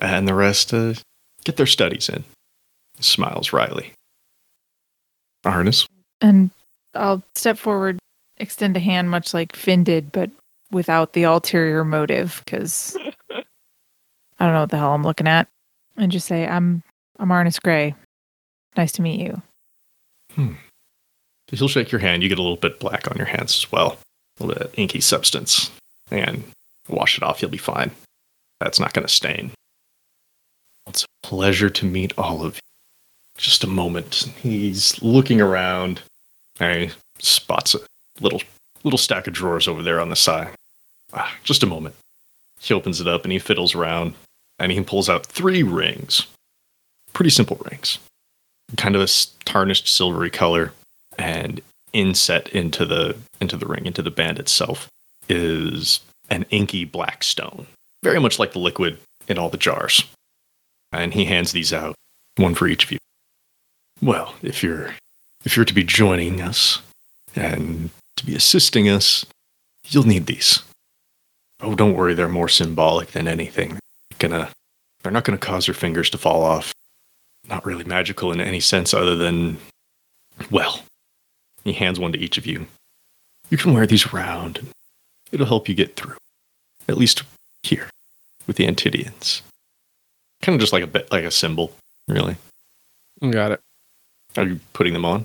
and the rest uh, get their studies in. Smiles wryly. Arnis? And I'll step forward, extend a hand, much like Finn did, but without the ulterior motive, because I don't know what the hell I'm looking at, and just say, "I'm I'm Arnis Gray. Nice to meet you." He'll shake your hand. You get a little bit black on your hands as well. A little bit inky substance. And wash it off. You'll be fine. That's not going to stain. It's a pleasure to meet all of you. Just a moment. He's looking around. And he spots a little little stack of drawers over there on the side. Ah, just a moment. He opens it up and he fiddles around and he pulls out three rings. Pretty simple rings. Kind of a tarnished silvery color. And inset into the into the ring into the band itself is an inky black stone. Very much like the liquid in all the jars. And he hands these out one for each of you. Well if you're if you're to be joining us and to be assisting us you'll need these. Oh don't worry they're more symbolic than anything gonna they're not gonna cause your fingers to fall off not really magical in any sense other than well he hands one to each of you. You can wear these around, and it'll help you get through. At least here, with the Antidians. Kind of just like a bit like a symbol, really. Got it. Are you putting them on?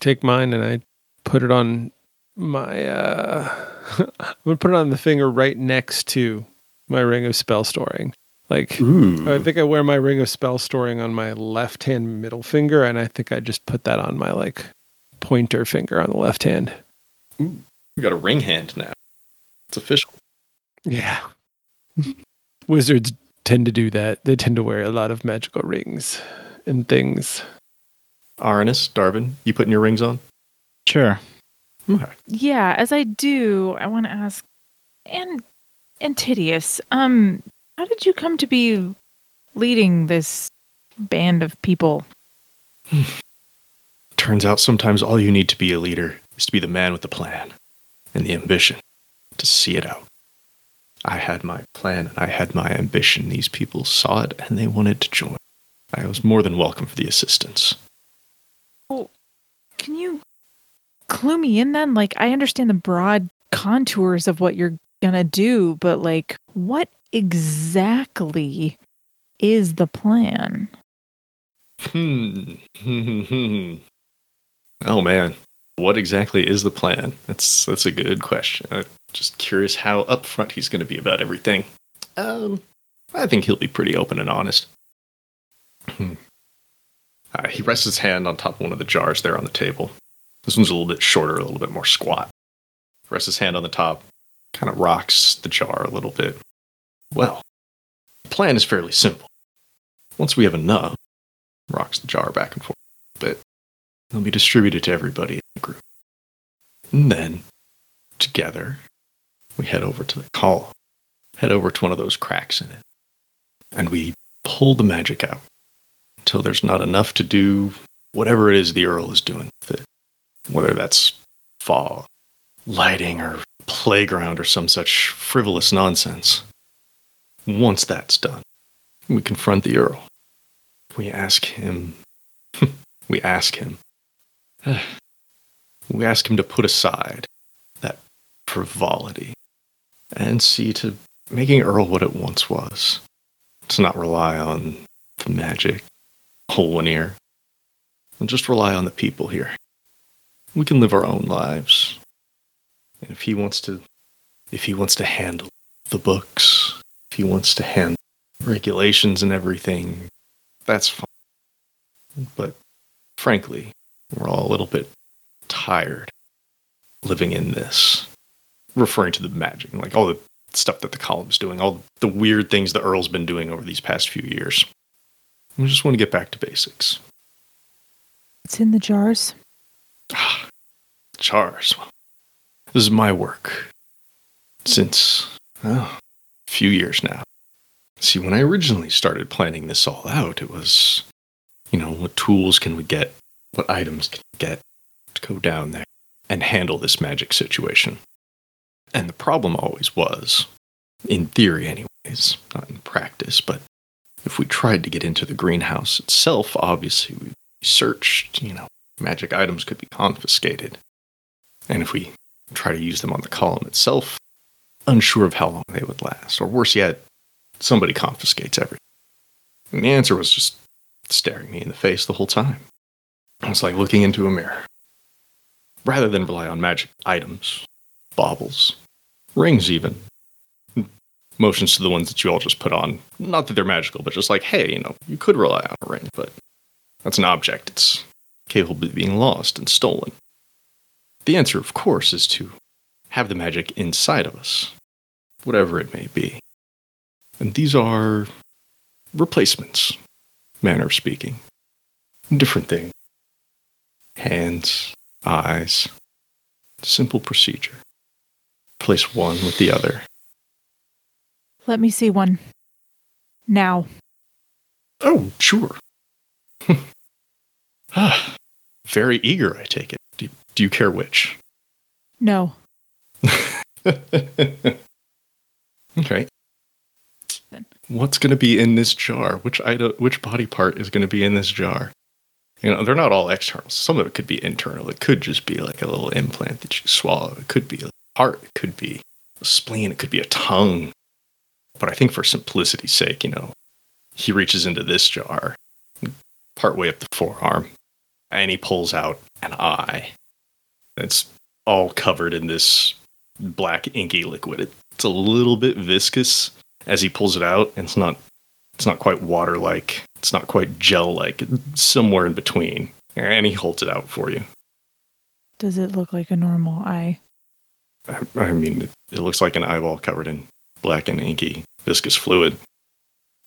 Take mine and I put it on my. uh I'm gonna put it on the finger right next to my ring of spell storing. Like Ooh. I think I wear my ring of spell storing on my left hand middle finger, and I think I just put that on my like pointer finger on the left hand. We got a ring hand now. It's official. Yeah. Wizards tend to do that. They tend to wear a lot of magical rings and things. Aranis, Darvin, you putting your rings on? Sure. Okay. Yeah, as I do, I want to ask, and Antidius, um, how did you come to be leading this band of people? Turns out sometimes all you need to be a leader is to be the man with the plan and the ambition to see it out. I had my plan and I had my ambition. These people saw it and they wanted to join. I was more than welcome for the assistance. Well, can you clue me in then? Like, I understand the broad contours of what you're gonna do, but like, what exactly is the plan? Hmm. oh man, what exactly is the plan? That's that's a good question. I'm just curious how upfront he's going to be about everything. Um, I think he'll be pretty open and honest. Hmm. Uh, he rests his hand on top of one of the jars there on the table. This one's a little bit shorter, a little bit more squat. Rests his hand on the top, kind of rocks the jar a little bit. Well, the plan is fairly simple. Once we have enough, rocks the jar back and forth a bit, they'll be distributed to everybody in the group. And then, together, we head over to the column, head over to one of those cracks in it, and we pull the magic out until there's not enough to do whatever it is the Earl is doing with it. Whether that's fog, lighting, or playground, or some such frivolous nonsense. Once that's done, we confront the Earl. We ask him. we ask him. we ask him to put aside that frivolity and see to making Earl what it once was. To not rely on the magic, Holwenir, and just rely on the people here. We can live our own lives. And if he wants to if he wants to handle the books, he wants to hand regulations and everything, that's fine. But frankly, we're all a little bit tired living in this. Referring to the magic, like all the stuff that the column's doing, all the weird things the Earl's been doing over these past few years. We just want to get back to basics. It's in the jars. Ah, Jars. This is my work. Since, oh, few years now. See, when I originally started planning this all out, it was, you know, what tools can we get? What items can we get to go down there and handle this magic situation? And the problem always was, in theory, anyways, not in practice, but if we tried to get into the greenhouse itself, obviously we searched, you know, magic items could be confiscated. And if we try to use them on the column itself, unsure of how long they would last. Or worse yet, somebody confiscates everything. And the answer was just staring me in the face the whole time. It was like looking into a mirror. Rather than rely on magic items, baubles, rings even, motions to the ones that you all just put on. Not that they're magical, but just like, hey, you know, you could rely on a ring, but that's an object. It's capable of being lost and stolen. The answer, of course, is to have the magic inside of us, whatever it may be. And these are replacements, manner of speaking. Different things. Hands, eyes, simple procedure. Place one with the other. Let me see one. Now. Oh, sure. ah, very eager, I take it. Do, do you care which? No. okay. What's going to be in this jar? Which item, which body part is going to be in this jar? You know, they're not all external. Some of it could be internal. It could just be like a little implant that you swallow. It could be a heart. It could be a spleen. It could be a tongue. But I think for simplicity's sake, you know, he reaches into this jar, partway up the forearm, and he pulls out an eye. It's all covered in this black inky liquid. It's a little bit viscous as he pulls it out, and it's not it's not quite water like. It's not quite gel like. It's somewhere in between. And he holds it out for you. Does it look like a normal eye? I, I mean, it, it looks like an eyeball covered in black and inky viscous fluid.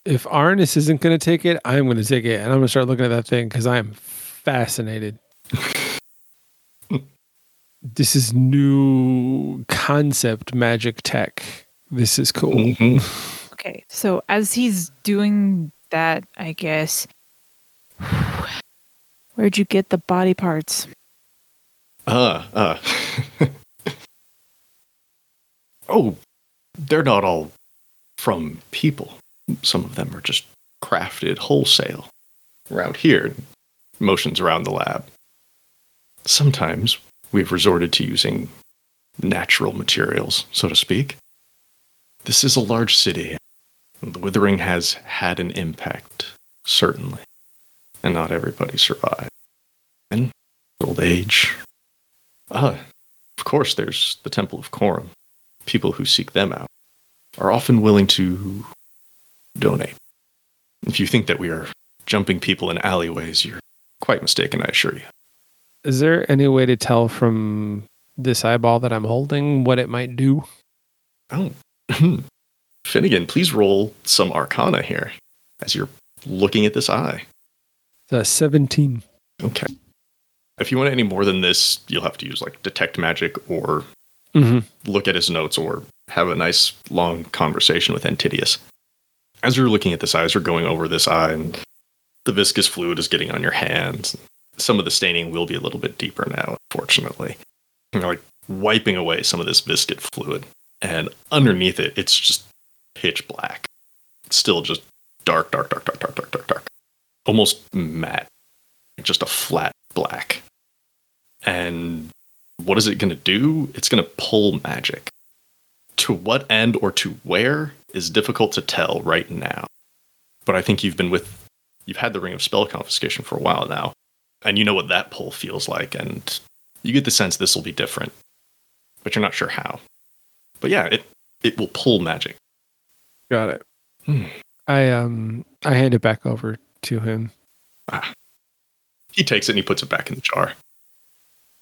If Arnis isn't going to take it, I'm going to take it, and I'm going to start looking at that thing because I am fascinated. this is new concept magic tech. This is cool. Mhm. Okay, so as he's doing that, I guess. Where'd you get the body parts? Uh, uh. oh, they're not all from people. Some of them are just crafted wholesale around here, motions around the lab. Sometimes we've resorted to using natural materials, so to speak. This is a large city. The withering has had an impact, certainly, and not everybody survived. And old age, Ah, of course, there's the Temple of Corum. People who seek them out are often willing to donate. If you think that we are jumping people in alleyways, you're quite mistaken, I assure you. Is there any way to tell from this eyeball that I'm holding what it might do? Oh, Finnegan, please roll some arcana here as you're looking at this eye. The 17. Okay. If you want any more than this, you'll have to use like detect magic or Mm-hmm. look at his notes or have a nice long conversation with Antidius. As you're looking at this eye, as you're going over this eye, and the viscous fluid is getting on your hands, some of the staining will be a little bit deeper now, fortunately. You're like wiping away some of this viscid fluid, and underneath it, it's just pitch black. It's still just dark, dark, dark, dark, dark, dark, dark, dark. Almost matte. Just a flat black. And what is it going to do? It's going to pull magic. To what end or to where is difficult to tell right now. But I think you've been with, you've had the Ring of Spell Confiscation for a while now, and you know what that pull feels like, and you get the sense this will be different, but you're not sure how. But yeah, it it will pull magic. Got it. Hmm. I um I hand it back over to him. He takes it and he puts it back in the jar.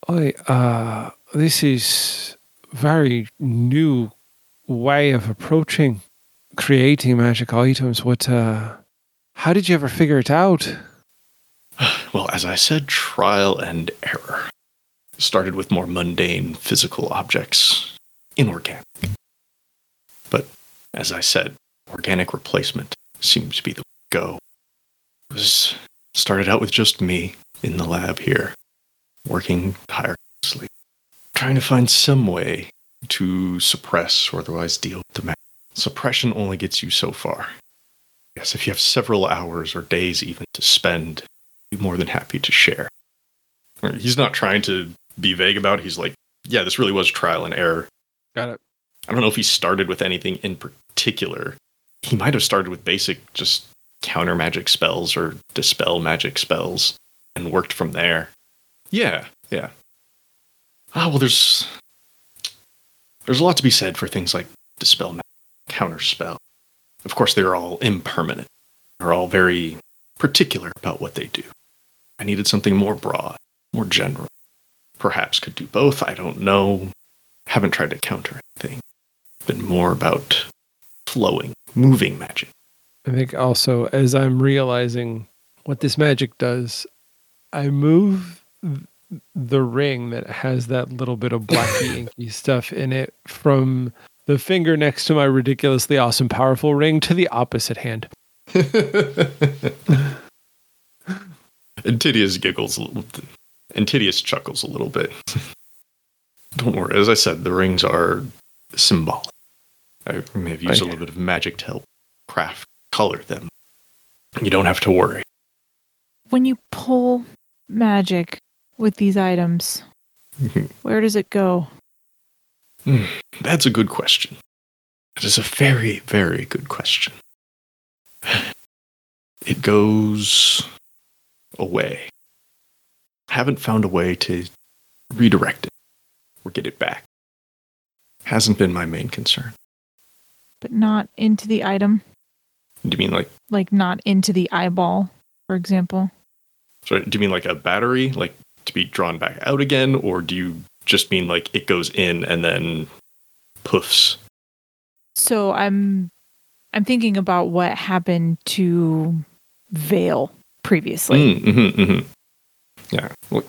I uh, this is very new way of approaching creating magical items. What, uh, how did you ever figure it out? Well, as I said, trial and error. Started with more mundane physical objects, inorganic. But as I said, organic replacement seems to be the go. It was started out with just me in the lab here, working tirelessly, trying to find some way to suppress or otherwise deal with the magic. Suppression only gets you so far. Yes, if you have several hours or days even to spend be more than happy to share. He's not trying to be vague about. He's like, yeah, this really was trial and error. Got it. I don't know if he started with anything in particular. He might have started with basic just counter magic spells or dispel magic spells and worked from there. Yeah, yeah. Ah, well, there's there's a lot to be said for things like dispel magic, counter spell. Of course, they're all impermanent. They're all very particular about what they do. I needed something more broad, more general. Perhaps could do both. I don't know. Haven't tried to counter anything. Been more about flowing, moving magic. I think also as I'm realizing what this magic does, I move the ring that has that little bit of blacky inky stuff in it from the finger next to my ridiculously awesome powerful ring to the opposite hand. Antidius giggles a little. Antidius chuckles a little bit. Don't worry. As I said, the rings are symbolic. I may have used a little bit of magic to help craft, color them. You don't have to worry. When you pull magic with these items, where does it go? Hmm. That's a good question. That is a very, very good question. It goes away. Haven't found a way to redirect it or get it back. Hasn't been my main concern. But not into the item, Do you mean like like not into the eyeball, for example. sorry, do you mean like a battery? Like to be drawn back out again, or do you just mean like it goes in and then poofs? So I'm I'm thinking about what happened to Vale previously. Mm, mhm, mhm. Yeah. Well,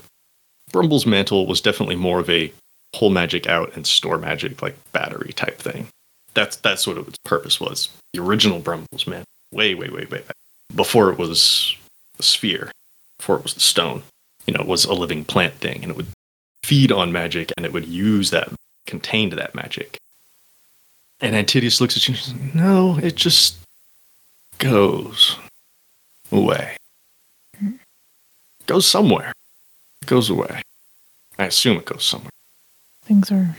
Brumble's mantle was definitely more of a pull magic out and store magic like battery type thing. That's that's what its purpose was. The original Brumble's mantle, way, way, way, way back. Before it was a sphere, before it was the stone. You know, it was a living plant thing, and it would feed on magic, and it would use that contained that magic. And Antidius looks at you and says, No, it just goes away. Goes somewhere. It goes away. I assume it goes somewhere. Things are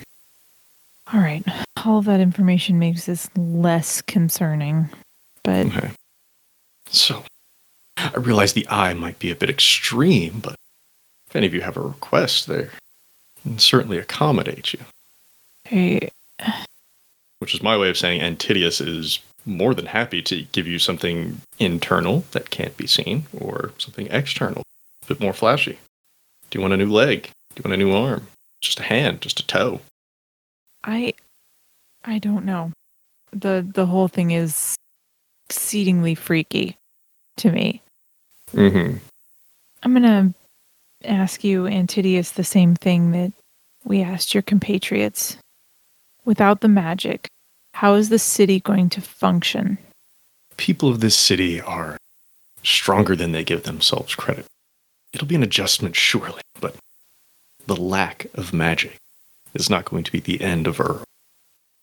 all right. All of that information makes this less concerning, but Okay. So, I realize the eye might be a bit extreme, but if any of you have a request there, I can certainly accommodate you. hey, Which is my way of saying Antidius is more than happy to give you something internal that can't be seen or something external, a bit more flashy. Do you want a new leg? Do you want a new arm? Just a hand, just a toe. I I don't know. The the whole thing is exceedingly freaky to me. Mm-hmm. I'm gonna ask you, Antidius, the same thing that we asked your compatriots. Without the magic, how is the city going to function? People of this city are stronger than they give themselves credit. It'll be an adjustment, surely, but the lack of magic is not going to be the end of Ur.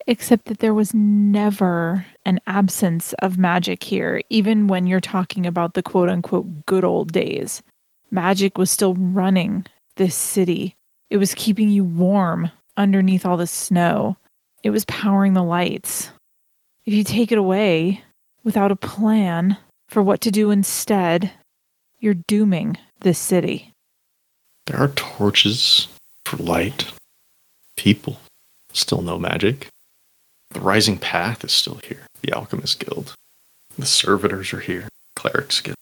Except that there was never an absence of magic here, even when you're talking about the quote unquote good old days. Magic was still running this city. It was keeping you warm underneath all the snow. It was powering the lights. If you take it away without a plan for what to do instead, you're dooming this city. There are torches for light. People still no magic. The Rising Path is still here. The Alchemist Guild. The Servitors are here. Clerics Guild.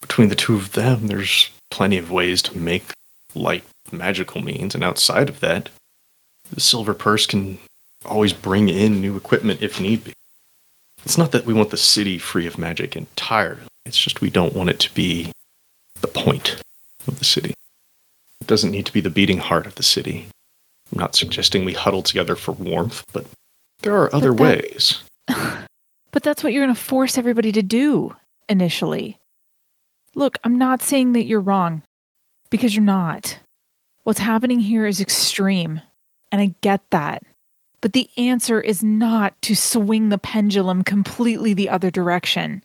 Between the two of them, there's plenty of ways to make light magical means, and outside of that, the Silver Purse can always bring in new equipment if need be. It's not that we want the city free of magic entirely, it's just we don't want it to be the point of the city. It doesn't need to be the beating heart of the city. I'm not suggesting we huddle together for warmth, but there are other that- ways. But that's what you're going to force everybody to do initially. Look, I'm not saying that you're wrong because you're not. What's happening here is extreme, and I get that. But the answer is not to swing the pendulum completely the other direction.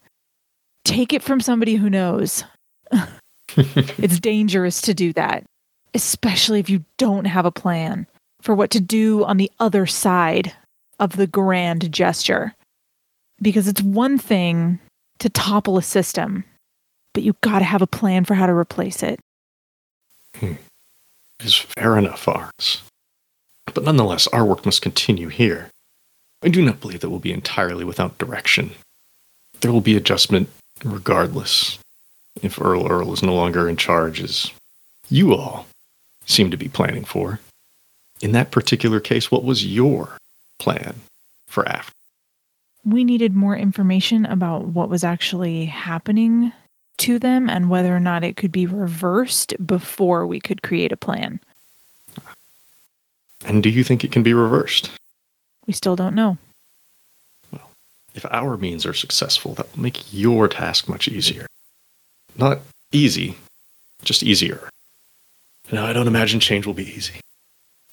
Take it from somebody who knows. it's dangerous to do that, especially if you don't have a plan for what to do on the other side of the grand gesture because it's one thing to topple a system, but you got to have a plan for how to replace it. Hmm. is fair enough, ours. But nonetheless, our work must continue here. I do not believe that we'll be entirely without direction. There will be adjustment regardless. If Earl Earl is no longer in charge, as you all seem to be planning for. In that particular case, what was your plan for after? We needed more information about what was actually happening to them and whether or not it could be reversed before we could create a plan. And do you think it can be reversed? We still don't know. Well, if our means are successful, that will make your task much easier. Not easy, just easier. Now, I don't imagine change will be easy.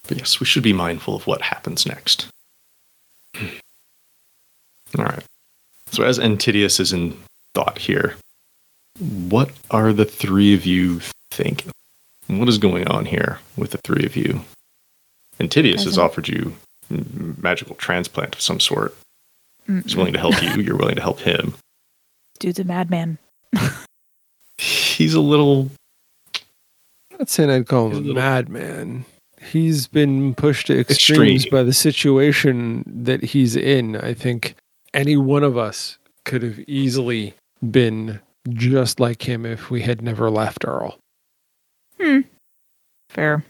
But yes, we should be mindful of what happens next. Hmm. All right. So, as Antidius is in thought here, what are the three of you thinking? What is going on here with the three of you? Antidius has offered you magical transplant of some sort. He's Mm-mm. willing to help you. You're willing to help him. Dude's a madman. He's a little. I'm not saying I'd call him a madman. He's been pushed to extremes Extreme. by the situation that he's in. I think any one of us could have easily been just like him if we had never left Earl. Hmm. Fair.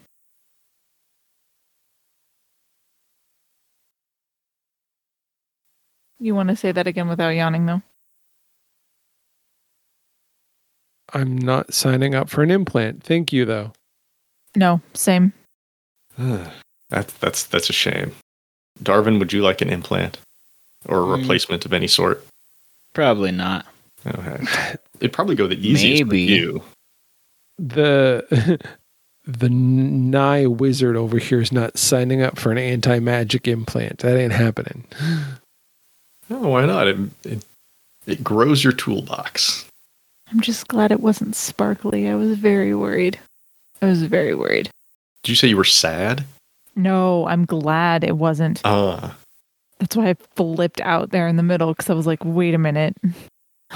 You want to say that again without yawning, though? I'm not signing up for an implant. Thank you, though. No, same. that's that's that's a shame. Darvin, would you like an implant or a Mm. replacement of any sort? Probably not. Okay. It'd probably go the easiest Maybe. with you. The the nigh wizard over here is not signing up for an anti magic implant. That ain't happening. Oh, why not? It, it it grows your toolbox. I'm just glad it wasn't sparkly. I was very worried. I was very worried. Did you say you were sad? No, I'm glad it wasn't. Uh That's why I flipped out there in the middle because I was like, wait a minute.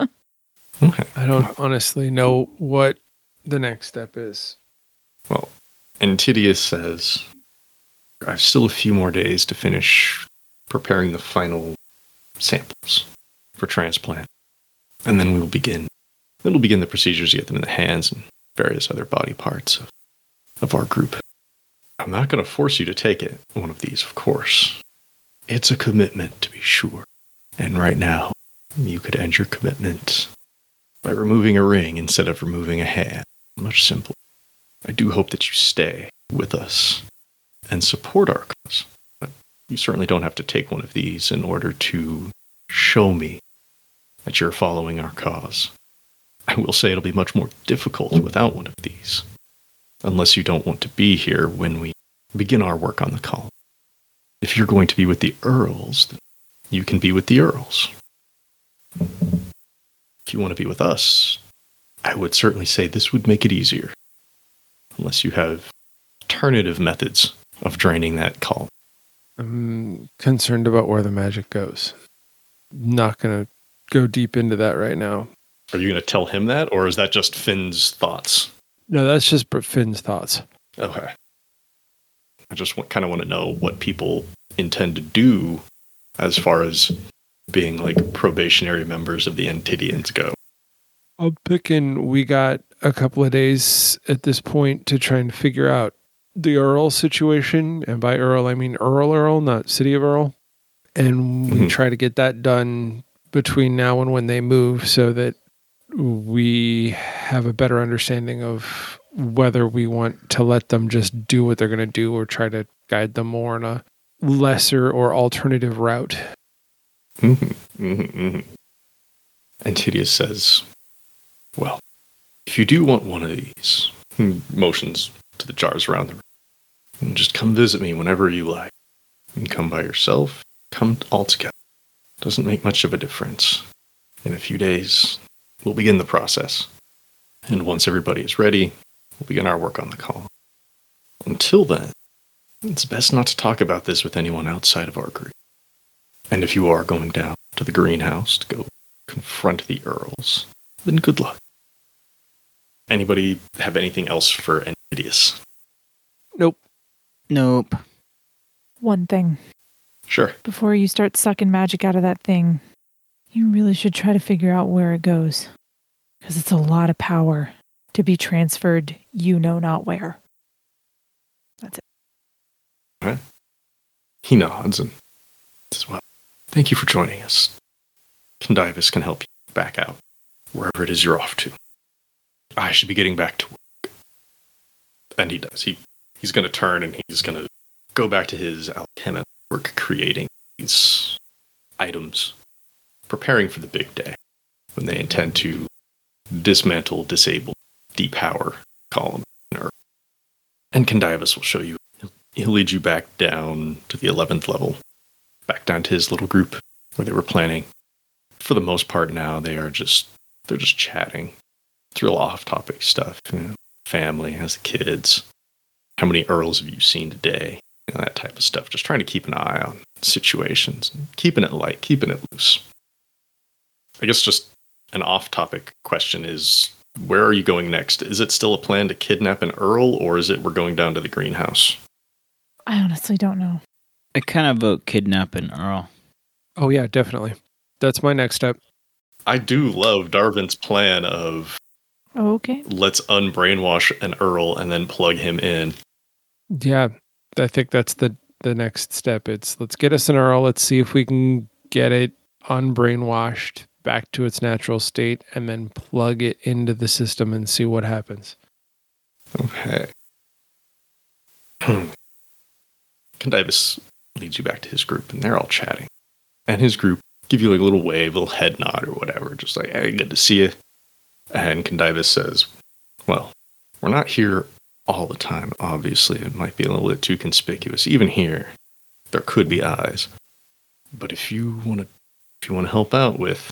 okay. I don't honestly know what the next step is. Well, Antidius says, I have still a few more days to finish preparing the final samples for transplant. And then we will begin. Then we'll begin the procedures to get them in the hands and various other body parts of, of our group. I'm not going to force you to take it, one of these, of course. It's a commitment, to be sure. And right now, you could end your commitment by removing a ring instead of removing a hand. Much simpler. I do hope that you stay with us and support our cause. But you certainly don't have to take one of these in order to show me that you're following our cause. I will say it'll be much more difficult without one of these, unless you don't want to be here when we begin our work on the column. If you're going to be with the Earls, then you can be with the Earls. If you want to be with us, I would certainly say this would make it easier. Unless you have alternative methods of draining that column. I'm concerned about where the magic goes. Not going to go deep into that right now. Are you going to tell him that, or is that just Finn's thoughts? No, that's just Finn's thoughts. Okay. I just kind of want to know what people intend to do as far as being like probationary members of the Antidians go. I'm picking. We got a couple of days at this point to try and figure out the Earl situation, and by Earl I mean Earl Earl, not City of Earl, and we Mhm. try to get that done between now and when they move, so that we have a better understanding of whether we want to let them just do what they're going to do or try to guide them more in a lesser or alternative route. Mm-hmm, mm-hmm, mm-hmm. Antidius says, Well, if you do want one of these, motions to the jars around the room, just come visit me whenever you like. You can come by yourself, come all together. Doesn't make much of a difference. In a few days, we'll begin the process. And once everybody is ready, we'll begin our work on the column. Until then, it's best not to talk about this with anyone outside of our group. And if you are going down to the greenhouse to go confront the Earls, then good luck. Anybody have anything else for Antidius? Nope. Nope. One thing Sure. before you start sucking magic out of that thing, you really should try to figure out where it goes. Because it's a lot of power to be transferred, you know not where. That's it. He nods and says, Well, thank you for joining us. Condivus can help you back out, wherever it is you're off to. I should be getting back to work. And he does. He he's gonna turn and he's gonna go back to his alchemist work creating these items, preparing for the big day when they intend to dismantle, disable, depower column. And Condivus will show you he'll lead you back down to the 11th level, back down to his little group where they were planning. For the most part now, they are just, they're just chatting. It's real off-topic stuff, you know, family, has the kids, how many Earls have you seen today, you know, that type of stuff. Just trying to keep an eye on situations, keeping it light, keeping it loose. I guess just an off-topic question is, where are you going next? Is it still a plan to kidnap an Earl, or is it we're going down to the greenhouse? I honestly don't know. I kind of vote kidnapping Earl. Oh yeah, definitely. That's my next step. I do love Darvin's plan of Okay. let's unbrainwash an Earl and then plug him in. Yeah, I think that's the the next step. It's let's get a Earl. Let's see if we can get it unbrainwashed back to its natural state, and then plug it into the system and see what happens. Okay. Condivus leads you back to his group, and they're all chatting. And his group give you like a little wave, a little head nod or whatever, just like, hey, good to see you. And Condivus says, well, we're not here all the time, obviously. It might be a little bit too conspicuous. Even here, there could be eyes. But if you want to if you want to help out with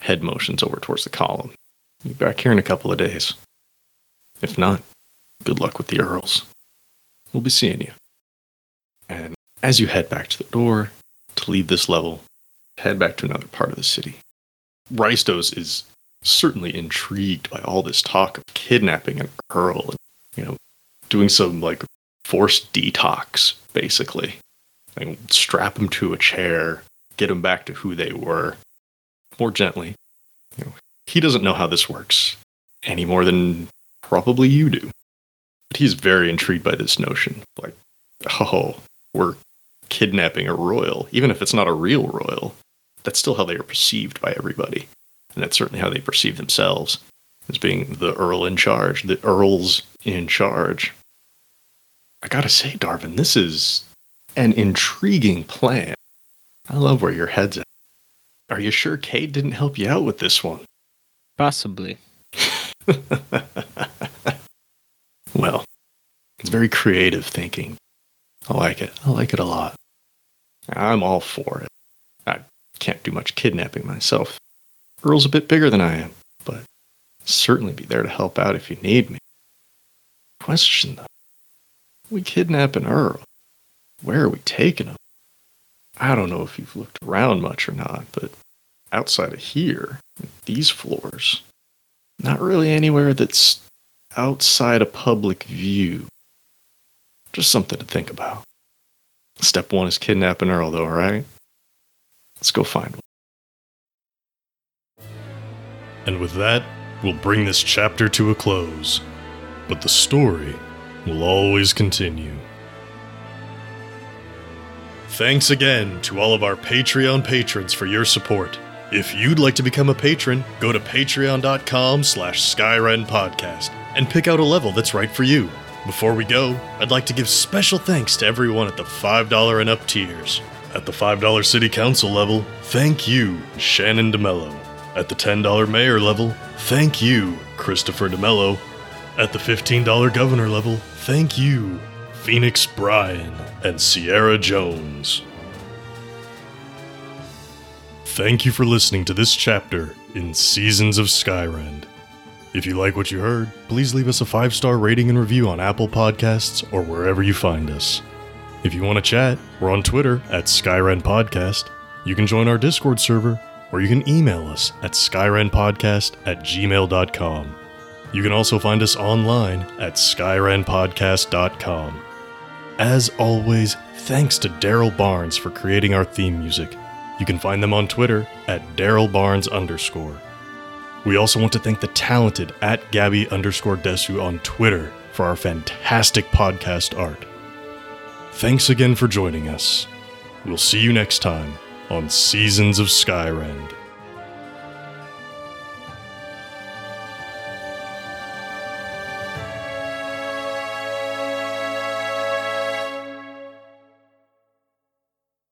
head motions over towards the column, be back here in a couple of days. If not, good luck with the Earls. We'll be seeing you. And as you head back to the door to leave this level, head back to another part of the city. Rystos is certainly intrigued by all this talk of kidnapping an Earl and, you know, doing some like forced detox, basically. and strap them to a chair, get them back to who they were. More gently. You know, he doesn't know how this works any more than probably you do. But he's very intrigued by this notion. Like, oh, we're kidnapping a royal, even if it's not a real royal. That's still how they are perceived by everybody. And that's certainly how they perceive themselves as being the Earl in charge, the Earls in charge. I gotta say, Darvin, this is an intriguing plan. I love where your head's at. Are you sure Kate didn't help you out with this one? Possibly. well, it's very creative thinking. I like it. I like it a lot. I'm all for it. I can't do much kidnapping myself. Earl's a bit bigger than I am, but certainly be there to help out if you need me. Question though. We kidnap an Earl. Where are we taking him? I don't know if you've looked around much or not, but outside of here, these floors, not really anywhere that's outside a public view. Just something to think about. Step one is kidnapping Earl, though, alright? Let's go find one. And with that, we'll bring this chapter to a close. But the story will always continue. Thanks again to all of our Patreon patrons for your support. If you'd like to become a patron, go to patreon.com slash Skyrend Podcast and pick out a level that's right for you. Before we go, I'd like to give special thanks to everyone at the $5 and up tiers. At the $5 City Council level, thank you, Shannon DeMello. At the $10 Mayor level, thank you, Christopher DeMello. At the $15 Governor level, thank you, Phoenix Bryan and Sierra Jones. Thank you for listening to this chapter in Seasons of Skyrend. If you like what you heard, please leave us a five star rating and review on Apple Podcasts or wherever you find us. If you want to chat, we're on Twitter at Skyrend Podcast. You can join our Discord server, or you can email us at skyrendpodcast at gmail.com. You can also find us online at skyrendpodcast.com. As always, thanks to Daryl Barnes for creating our theme music. You can find them on Twitter at Daryl Barnes underscore. We also want to thank the talented at Gabby underscore Desu on Twitter for our fantastic podcast art. Thanks again for joining us. We'll see you next time on Seasons of Skyrend.